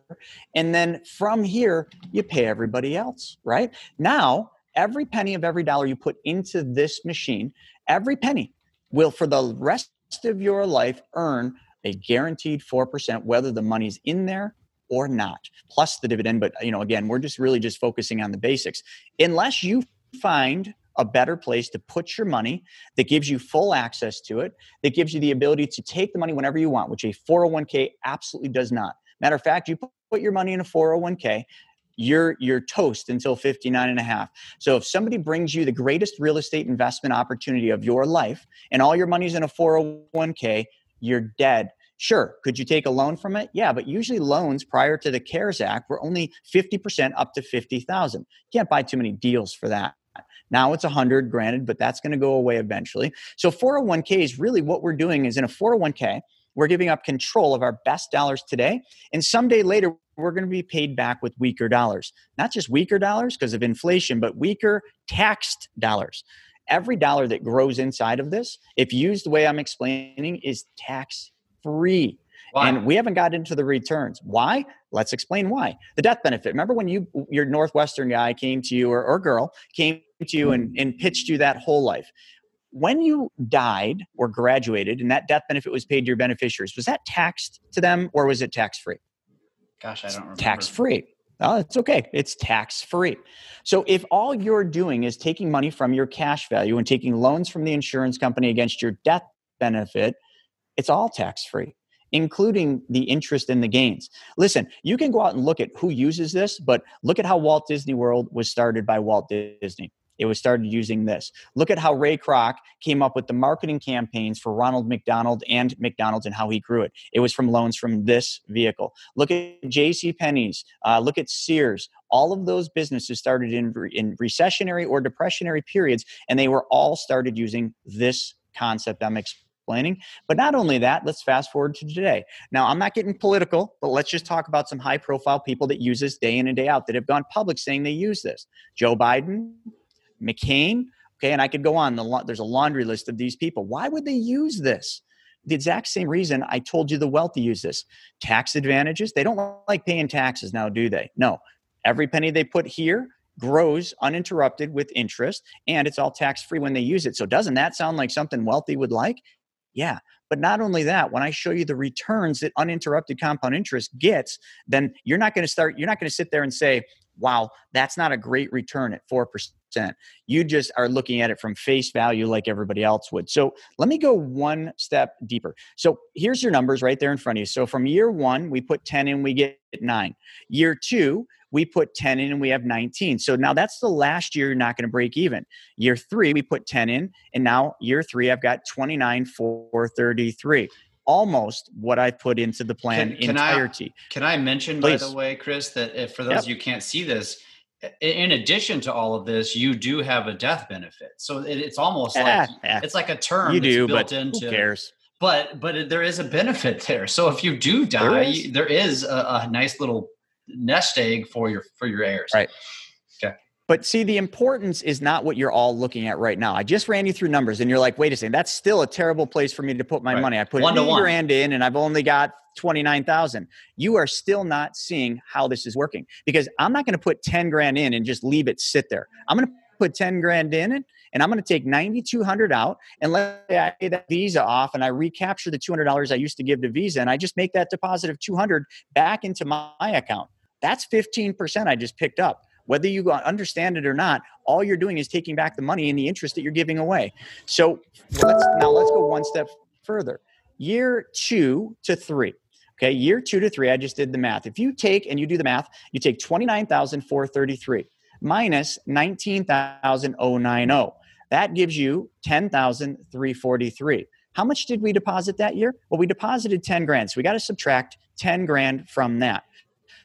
and then from here, you pay everybody else, right? Now, every penny of every dollar you put into this machine, every penny will for the rest of your life earn a guaranteed 4%, whether the money's in there or not, plus the dividend. But, you know, again, we're just really just focusing on the basics. Unless you find a better place to put your money that gives you full access to it, that gives you the ability to take the money whenever you want, which a 401k absolutely does not. Matter of fact, you put your money in a 401k, you're you're toast until 59 and a half. So if somebody brings you the greatest real estate investment opportunity of your life and all your money's in a 401k, you're dead. Sure, could you take a loan from it? Yeah, but usually loans prior to the CARES Act were only 50% up to 50,000. Can't buy too many deals for that. Now it's 100, granted, but that's going to go away eventually. So 401k is really what we're doing is in a 401k, we're giving up control of our best dollars today. And someday later, we're going to be paid back with weaker dollars. Not just weaker dollars because of inflation, but weaker taxed dollars. Every dollar that grows inside of this, if used the way I'm explaining, is tax free. Why? And we haven't got into the returns. Why? Let's explain why. The death benefit. Remember when you your Northwestern guy came to you or, or girl came to you and, and pitched you that whole life. When you died or graduated and that death benefit was paid to your beneficiaries, was that taxed to them or was it tax free? Gosh, I don't remember. Tax free. Oh, it's okay. It's tax free. So if all you're doing is taking money from your cash value and taking loans from the insurance company against your death benefit, it's all tax free including the interest in the gains. Listen, you can go out and look at who uses this, but look at how Walt Disney World was started by Walt Disney. It was started using this. Look at how Ray Kroc came up with the marketing campaigns for Ronald McDonald and McDonald's and how he grew it. It was from loans from this vehicle. Look at J.C. Penney's. Uh, look at Sears. All of those businesses started in, in recessionary or depressionary periods, and they were all started using this concept I'm explaining But not only that, let's fast forward to today. Now, I'm not getting political, but let's just talk about some high profile people that use this day in and day out that have gone public saying they use this. Joe Biden, McCain, okay, and I could go on. There's a laundry list of these people. Why would they use this? The exact same reason I told you the wealthy use this. Tax advantages. They don't like paying taxes now, do they? No. Every penny they put here grows uninterrupted with interest and it's all tax free when they use it. So doesn't that sound like something wealthy would like? Yeah. But not only that, when I show you the returns that uninterrupted compound interest gets, then you're not going to start, you're not going to sit there and say, wow, that's not a great return at 4%. You just are looking at it from face value like everybody else would. So let me go one step deeper. So here's your numbers right there in front of you. So from year one, we put 10 in, we get nine. Year two, we put 10 in and we have 19. So now that's the last year you're not going to break even. Year three, we put 10 in, and now year three, I've got 29, 433 almost what I put into the plan can, can entirety. I, can I mention, Please. by the way, Chris, that if for those yep. you can't see this, in addition to all of this, you do have a death benefit. So it, it's almost eh, like eh. it's like a term you do, built into. Who cares? But but there is a benefit there. So if you do die, there is, there is a, a nice little nest egg for your for your heirs. Right. Okay. But see, the importance is not what you're all looking at right now. I just ran you through numbers, and you're like, "Wait a second, that's still a terrible place for me to put my right. money." I put one eight grand in, and I've only got twenty nine thousand. You are still not seeing how this is working because I'm not going to put ten grand in and just leave it sit there. I'm going to put ten grand in and I'm going to take 9,200 out and let I pay that Visa off and I recapture the $200 I used to give to Visa and I just make that deposit of 200 back into my account. That's 15% I just picked up. Whether you understand it or not, all you're doing is taking back the money and the interest that you're giving away. So let's, now let's go one step further. Year two to three. Okay, year two to three, I just did the math. If you take and you do the math, you take 29,433 minus 19,090. That gives you 10,343. How much did we deposit that year? Well, we deposited 10 grand. So we got to subtract 10 grand from that.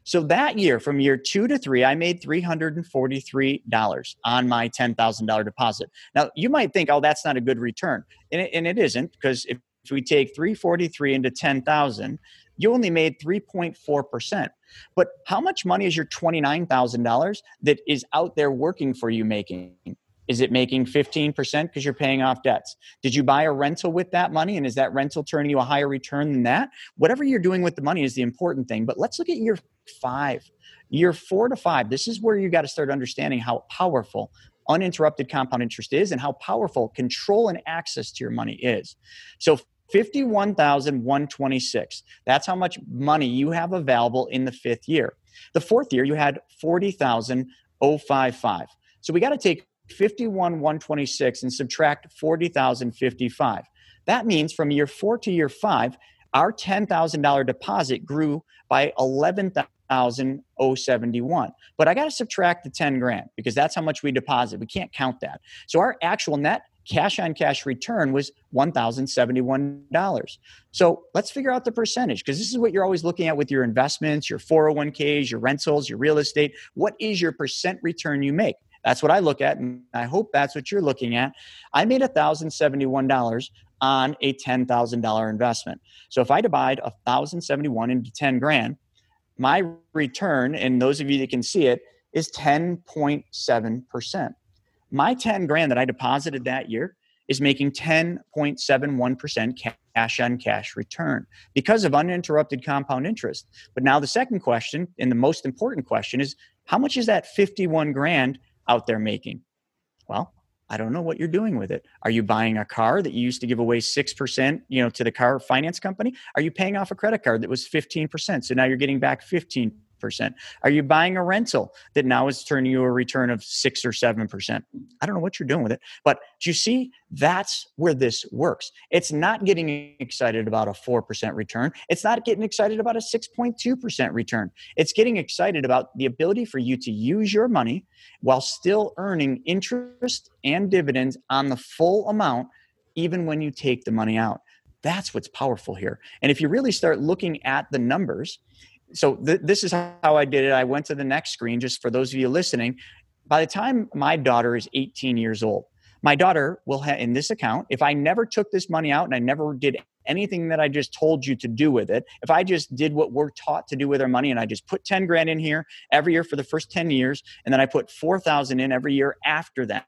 So that year, from year two to three, I made $343 on my $10,000 deposit. Now, you might think, oh, that's not a good return. And it, and it isn't, because if, if we take 343 into 10,000, you only made 3.4%. But how much money is your $29,000 that is out there working for you making? Is it making 15% because you're paying off debts? Did you buy a rental with that money? And is that rental turning you a higher return than that? Whatever you're doing with the money is the important thing. But let's look at year five. Year four to five, this is where you got to start understanding how powerful uninterrupted compound interest is and how powerful control and access to your money is. So 51,126. That's how much money you have available in the fifth year. The fourth year, you had 40,055. So we got to take 51,126 and subtract 40,055. That means from year four to year five, our $10,000 deposit grew by 11,071. But I got to subtract the 10 grand because that's how much we deposit. We can't count that. So our actual net cash on cash return was $1,071. So let's figure out the percentage because this is what you're always looking at with your investments, your 401ks, your rentals, your real estate. What is your percent return you make? That's what I look at, and I hope that's what you're looking at. I made $1,071 on a $10,000 investment. So if I divide 1,071 into 10 grand, my return, and those of you that can see it, is 10.7%. My 10 grand that I deposited that year is making 10.71% cash on cash return because of uninterrupted compound interest. But now the second question and the most important question is how much is that 51 grand out there making? Well, I don't know what you're doing with it. Are you buying a car that you used to give away 6%, you know, to the car finance company? Are you paying off a credit card that was 15%? So now you're getting back 15 percent? Are you buying a rental that now is turning you a return of six or seven percent? I don't know what you're doing with it, but do you see that's where this works? It's not getting excited about a four percent return. It's not getting excited about a six point two percent return. It's getting excited about the ability for you to use your money while still earning interest and dividends on the full amount, even when you take the money out. That's what's powerful here. And if you really start looking at the numbers, so th- this is how I did it. I went to the next screen just for those of you listening. By the time my daughter is 18 years old, my daughter will have in this account, if I never took this money out and I never did anything that I just told you to do with it, if I just did what we're taught to do with our money and I just put 10 grand in here every year for the first 10 years, and then I put 4,000 in every year after that,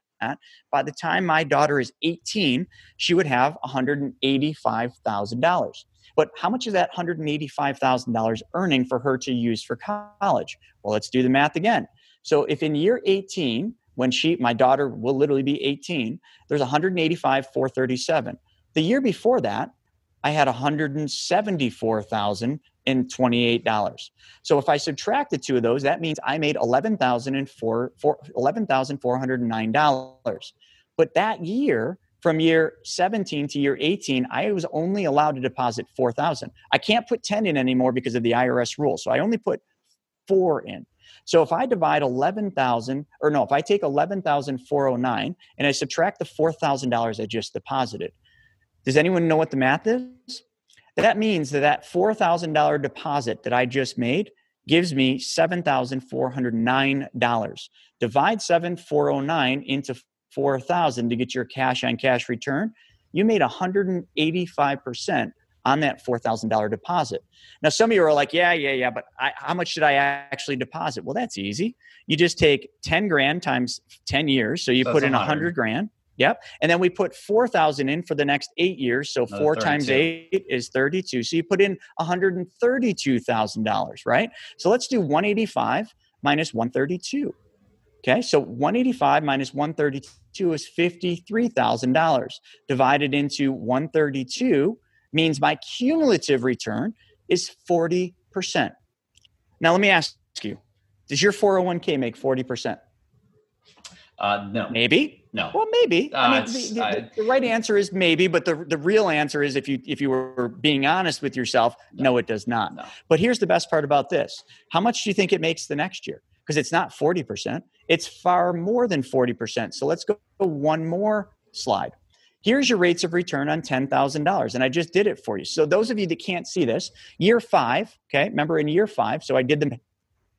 by the time my daughter is 18, she would have $185,000. But how much is that $185,000 earning for her to use for college? Well, let's do the math again. So if in year 18, when she, my daughter will literally be 18, there's 185, 437. The year before that, I had $174,028. So if I subtract the two of those, that means I made $11,409. But that year, from year 17 to year 18 i was only allowed to deposit 4000 i can't put 10 in anymore because of the irs rule so i only put 4 in. So if i divide 11000 or no if i take 11409 and i subtract the $4000 i just deposited does anyone know what the math is? That means that that $4000 deposit that i just made gives me $7409 divide 7409 into 4000 to get your cash on cash return, you made 185% on that $4,000 deposit. Now, some of you are like, yeah, yeah, yeah, but I, how much should I actually deposit? Well, that's easy. You just take 10 grand times 10 years. So you so put in 100. 100 grand. Yep. And then we put 4,000 in for the next eight years. So Another four 32. times eight is 32. So you put in $132,000, right? So let's do 185 minus 132. Okay, so 185 minus 132 is $53,000. Divided into 132 means my cumulative return is 40%. Now, let me ask you Does your 401k make 40%? Uh, no. Maybe. No. Well, maybe. Uh, I mean, the, the, I, the, right answer is maybe, but the, the real answer is if you if you were being honest with yourself, no, no it does not. No. But here's the best part about this: How much do you think it makes the next year? Because it's not forty percent; it's far more than forty percent. So let's go one more slide. here's your rates of return on $10,000. And I just did it for you. So those of you that can't see this, year five, okay, remember in year five, so I did the,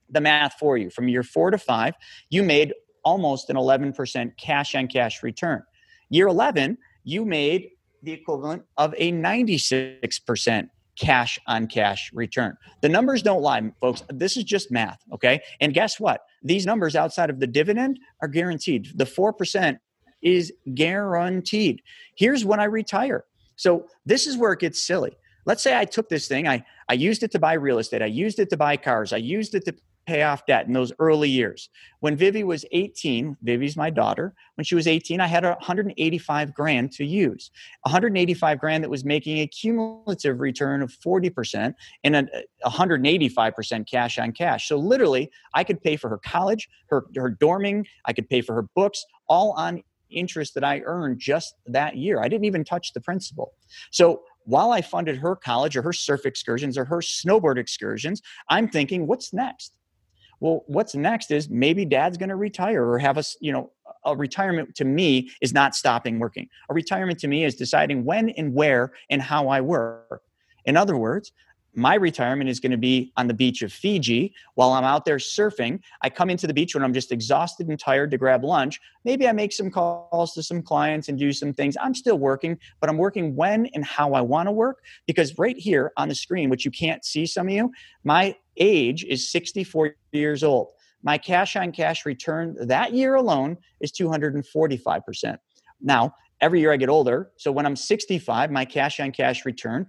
the math for you. From year four to five, you made almost an 11% cash on cash return. Year 11, you made the equivalent of a 96% cash on cash return. The numbers don't lie, folks. This is just math, okay? And guess what? These numbers outside of the dividend are guaranteed. The 4% is guaranteed. Here's when I retire. So this is where it gets silly. Let's say I took this thing, I, I used it to buy real estate, I used it to buy cars, I used it to pay off debt in those early years. When Vivi was 18, Vivi's my daughter, when she was 18, I had 185 grand to use. 185 grand that was making a cumulative return of 40% and uh, a 185% cash on cash. So literally, I could pay for her college, her, her dorming, I could pay for her books, all on interest that I earned just that year. I didn't even touch the principal. So while I funded her college or her surf excursions or her snowboard excursions, I'm thinking, what's next? Well, what's next is maybe dad's going to retire or have us, you know, a retirement to me is not stopping working. A retirement to me is deciding when and where and how I work. In other words, my retirement is going to be on the beach of Fiji while I'm out there surfing. I come into the beach when I'm just exhausted and tired to grab lunch. Maybe I make some calls to some clients and do some things. I'm still working, but I'm working when and how I want to work because right here on the screen, which you can't see some of you, my age is 64 years old. My cash on cash return that year alone is 245%. Now, every year I get older, so when I'm 65, my cash on cash return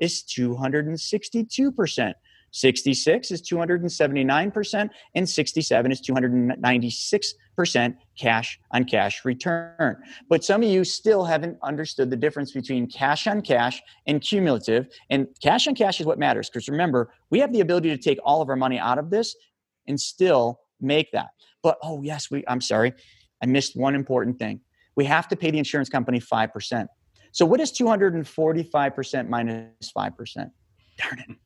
is 262%. 66 is 279%, and 67 is 296% cash on cash return. But some of you still haven't understood the difference between cash on cash and cumulative. And cash on cash is what matters because remember, we have the ability to take all of our money out of this and still make that. But oh, yes, we, I'm sorry, I missed one important thing. We have to pay the insurance company 5%. So what is 245% minus 5%? Darn it.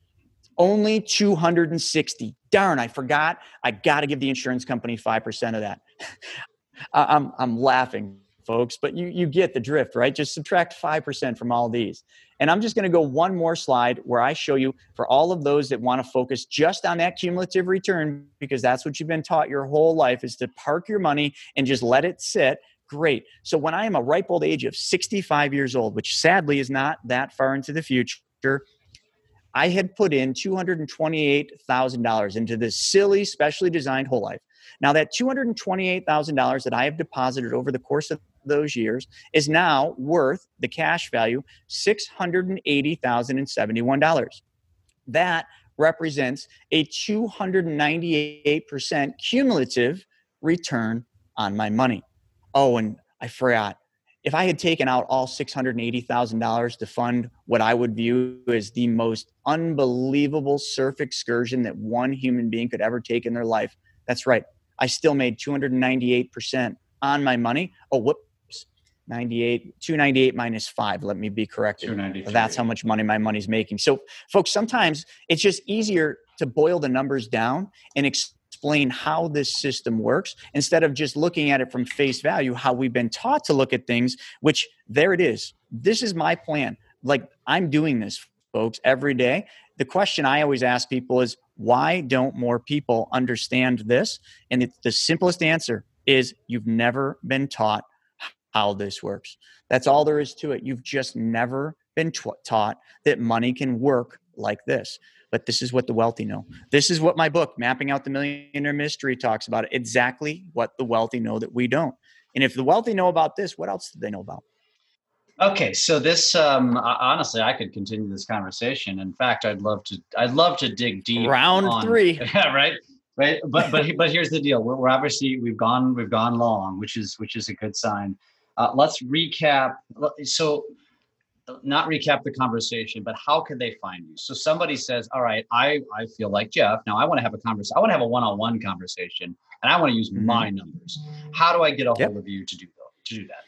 Only 260. Darn, I forgot. I got to give the insurance company 5% of that. (laughs) I'm, I'm laughing, folks, but you, you get the drift, right? Just subtract 5% from all these. And I'm just going to go one more slide where I show you for all of those that want to focus just on that cumulative return, because that's what you've been taught your whole life is to park your money and just let it sit Great. So when I am a ripe old age of 65 years old, which sadly is not that far into the future, I had put in $228,000 into this silly, specially designed whole life. Now, that $228,000 that I have deposited over the course of those years is now worth the cash value $680,071. That represents a 298% cumulative return on my money. Oh, and I forgot. If I had taken out all $680,000 to fund what I would view as the most unbelievable surf excursion that one human being could ever take in their life, that's right. I still made 298% on my money. Oh, whoops. 98 298 minus 5 let me be corrected that's how much money my money's making so folks sometimes it's just easier to boil the numbers down and ex- explain how this system works instead of just looking at it from face value, how we've been taught to look at things, which there it is. This is my plan. Like I'm doing this, folks, every day. The question I always ask people is, why don't more people understand this? And it's the simplest answer is you've never been taught how this works. That's all there is to it. You've just never been t- taught that money can work like this but this is what the wealthy know. This is what my book, Mapping Out the Millionaire Mystery, talks about. Exactly what the wealthy know that we don't. And if the wealthy know about this, what else do they know about? Okay, so this um, honestly, I could continue this conversation. In fact, I'd love to. I'd love to dig deep. Round on, three. (laughs) Yeah, right, right. But but (laughs) but here's the deal. We're, we're, obviously we've gone we've gone long, which is which is a good sign. Uh, let's recap. So not recap the conversation, but how can they find you? So somebody says, "All right, I I feel like Jeff. Now I want to have a conversation. I want to have a one-on-one conversation, and I want to use mm-hmm. my numbers. How do I get a hold yep. of you to do to do that?"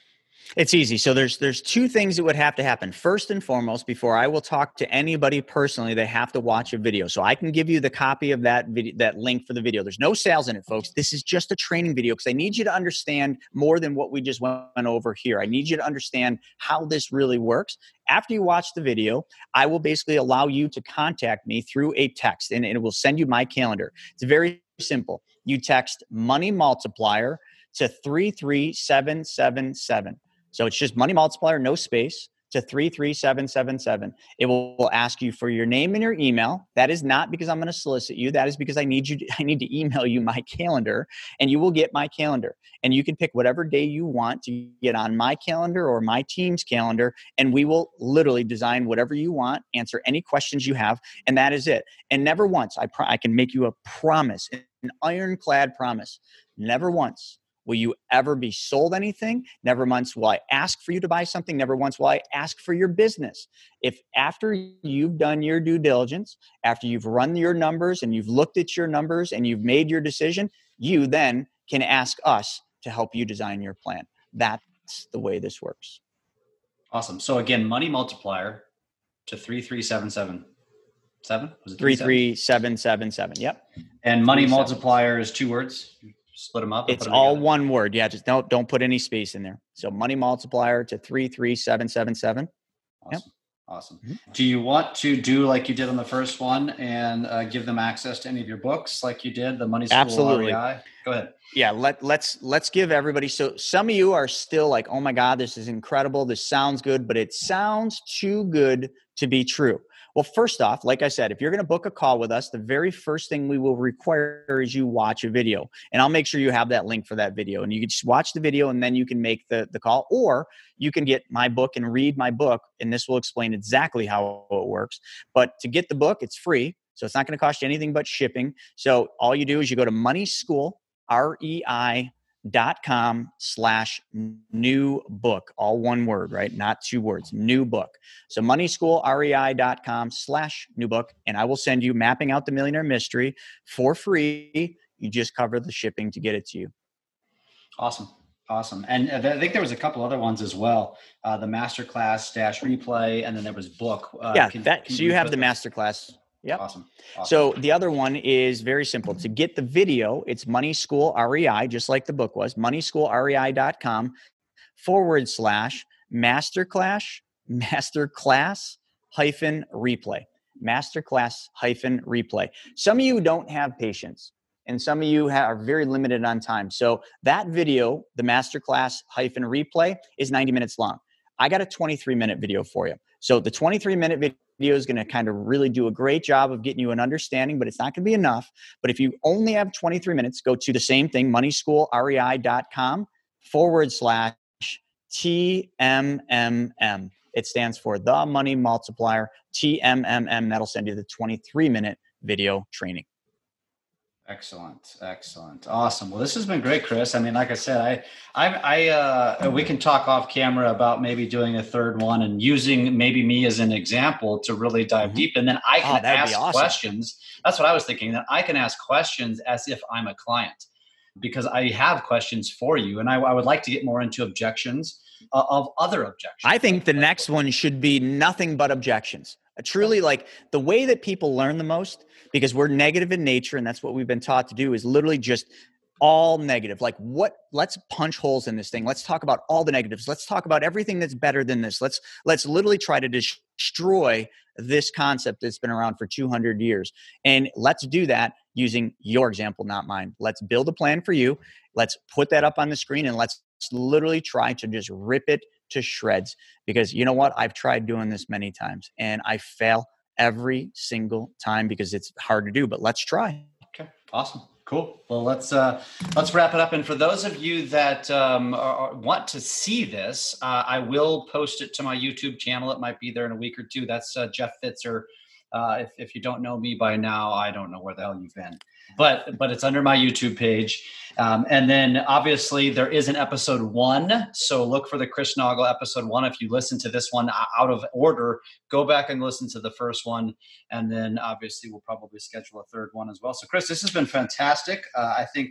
It's easy. So there's there's two things that would have to happen. First and foremost, before I will talk to anybody personally, they have to watch a video. So I can give you the copy of that video, that link for the video. There's no sales in it, folks. This is just a training video because I need you to understand more than what we just went over here. I need you to understand how this really works. After you watch the video, I will basically allow you to contact me through a text, and it will send you my calendar. It's very simple. You text money multiplier to 33777 so it's just money multiplier, no space to 33777. It will ask you for your name and your email. That is not because I'm going to solicit you. That is because I need you to, (laughs) I need to email you my calendar and you will get my calendar. And you can pick whatever day you want to get on my calendar or my team's calendar and we will literally design whatever you want, answer any questions you have and that is it. And never once I pro- I can make you a promise, an ironclad promise. Never once will you ever be sold anything. Never once will I ask for you to buy something. Never once will I ask for your business. If after you've done your due diligence, after you've run your numbers and you've looked at your numbers and you've made your decision, you then can ask us to help you design your plan. That's the way this works. Awesome. So again, money multiplier to 3377. Seven? Was it three three seven seven seven? Yep. And money multiplier is two words split them up? It's all together? one word. Yeah, just don't don't put any space in there. So money multiplier to three three seven seven seven. Awesome. Yep. Awesome. Mm-hmm. Do you want to do like you did on the first one and uh, give them access to any of your books, like you did the Money School Absolutely. REI? Go ahead. Yeah, let let's let's give everybody. So some of you are still like, "Oh my God, this is incredible. This sounds good," but it sounds too good to be true. Well, first off, like I said, if you're going to book a call with us, the very first thing we will require is you watch a video. And I'll make sure you have that link for that video. And you can just watch the video and then you can make the, the call. Or you can get my book and read my book. And this will explain exactly how it works. But to get the book, it's free. So it's not going to cost you anything but shipping. So all you do is you go to Money School, R E I dot com slash new book all one word right? Not two words new book. So money school rei dot com slash new book and i will send you mapping out the millionaire mystery for free. You just cover the shipping to get it to you. Awesome. Awesome. And i think there was a couple other ones as well. Uh, the masterclass dash replay and then there was book uh, yeah can, that, can so you have the masterclass Yep. Awesome. awesome. So the other one is very simple. To get the video, it's Money School REI, just like the book was, moneyschoolrei.com forward slash masterclass, masterclass hyphen replay. Masterclass hyphen replay. Some of you don't have patience and some of you are very limited on time. So that video, the masterclass hyphen replay, is 90 minutes long. I got a 23 minute video for you. So the 23 minute video video is going to kind of really do a great job of getting you an understanding, but it's not going to be enough. But if you only have 23 minutes, go to the same thing, moneyschoolrei.com forward slash TMMM. It stands for the money multiplier, TMMM. That'll send you the 23 minute video training. Excellent, excellent, awesome. Well, this has been great, Chris. I mean, like I said, I, I, I uh, we can talk off camera about maybe doing a third one and using maybe me as an example to really dive mm-hmm. deep, and then I can oh, ask awesome. questions. That's what I was thinking. That I can ask questions as if I'm a client, because I have questions for you, and I, I would like to get more into objections uh, of other objections. I think the next one should be nothing but objections. truly, like the way that people learn the most because we're negative in nature and that's what we've been taught to do is literally just all negative. Like what let's punch holes in this thing. Let's talk about all the negatives. Let's talk about everything that's better than this. Let's let's literally try to destroy this concept that's been around for 200 years. And let's do that using your example not mine. Let's build a plan for you. Let's put that up on the screen and let's literally try to just rip it to shreds. Because you know what? I've tried doing this many times and i fail every single time because it's hard to do, but let's try. Okay, awesome. Cool. Well, let's uh, let's wrap it up. And for those of you that um, are, want to see this, uh, I will post it to my YouTube channel. It might be there in a week or two. That's uh, Jeff Fitzer. Uh, if, if you don't know me by now, I don't know where the hell you've been but but it's under my YouTube page. Um, and then obviously there is an episode one, so look for the Chris Naugle episode one. If you listen to this one out of order, go back and listen to the first one, and then obviously we'll probably schedule a third one as well. So Chris, this has been fantastic. Uh, I think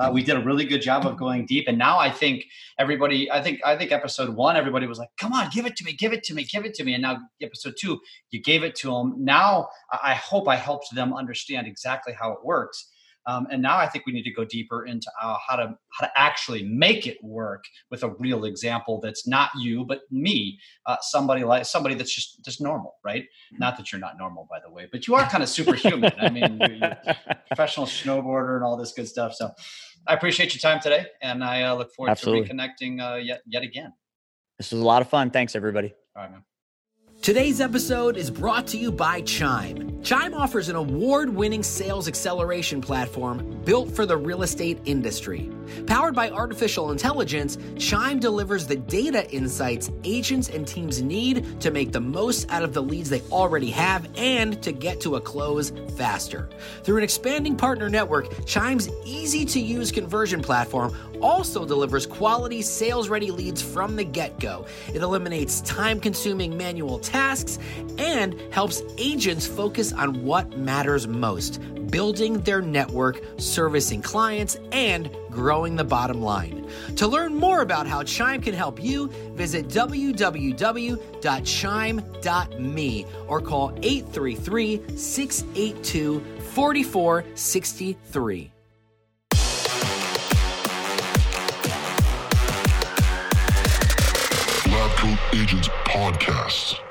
Uh, we did a really good job of going deep, and now I think everybody. I think I think episode one, everybody was like, "Come on, give it to me, give it to me, give it to me." And now episode two, you gave it to them. Now I hope I helped them understand exactly how it works. Um, and now I think we need to go deeper into uh, how to how to actually make it work with a real example that's not you but me, uh, somebody like somebody that's just just normal, right? Mm-hmm. Not that you're not normal, by the way, but you are kind of superhuman. I mean, you're, you're (laughs) professional snowboarder and all this good stuff. So I appreciate your time today, and I uh, look forward Absolutely. to reconnecting uh, yet yet again. This was a lot of fun. Thanks, everybody. All right, man. Today's episode is brought to you by Chime. Chime offers an award winning sales acceleration platform built for the real estate industry. Powered by artificial intelligence, Chime delivers the data insights agents and teams need to make the most out of the leads they already have and to get to a close faster. Through an expanding partner network, Chime's easy to use conversion platform also delivers quality sales ready leads from the get go. It eliminates time consuming manual tasks and helps agents focus on what matters most building their network, servicing clients, and growing the bottom line. To learn more about how Chime can help you, visit www.chime.me or call 833 682 4463. Agents Podcast.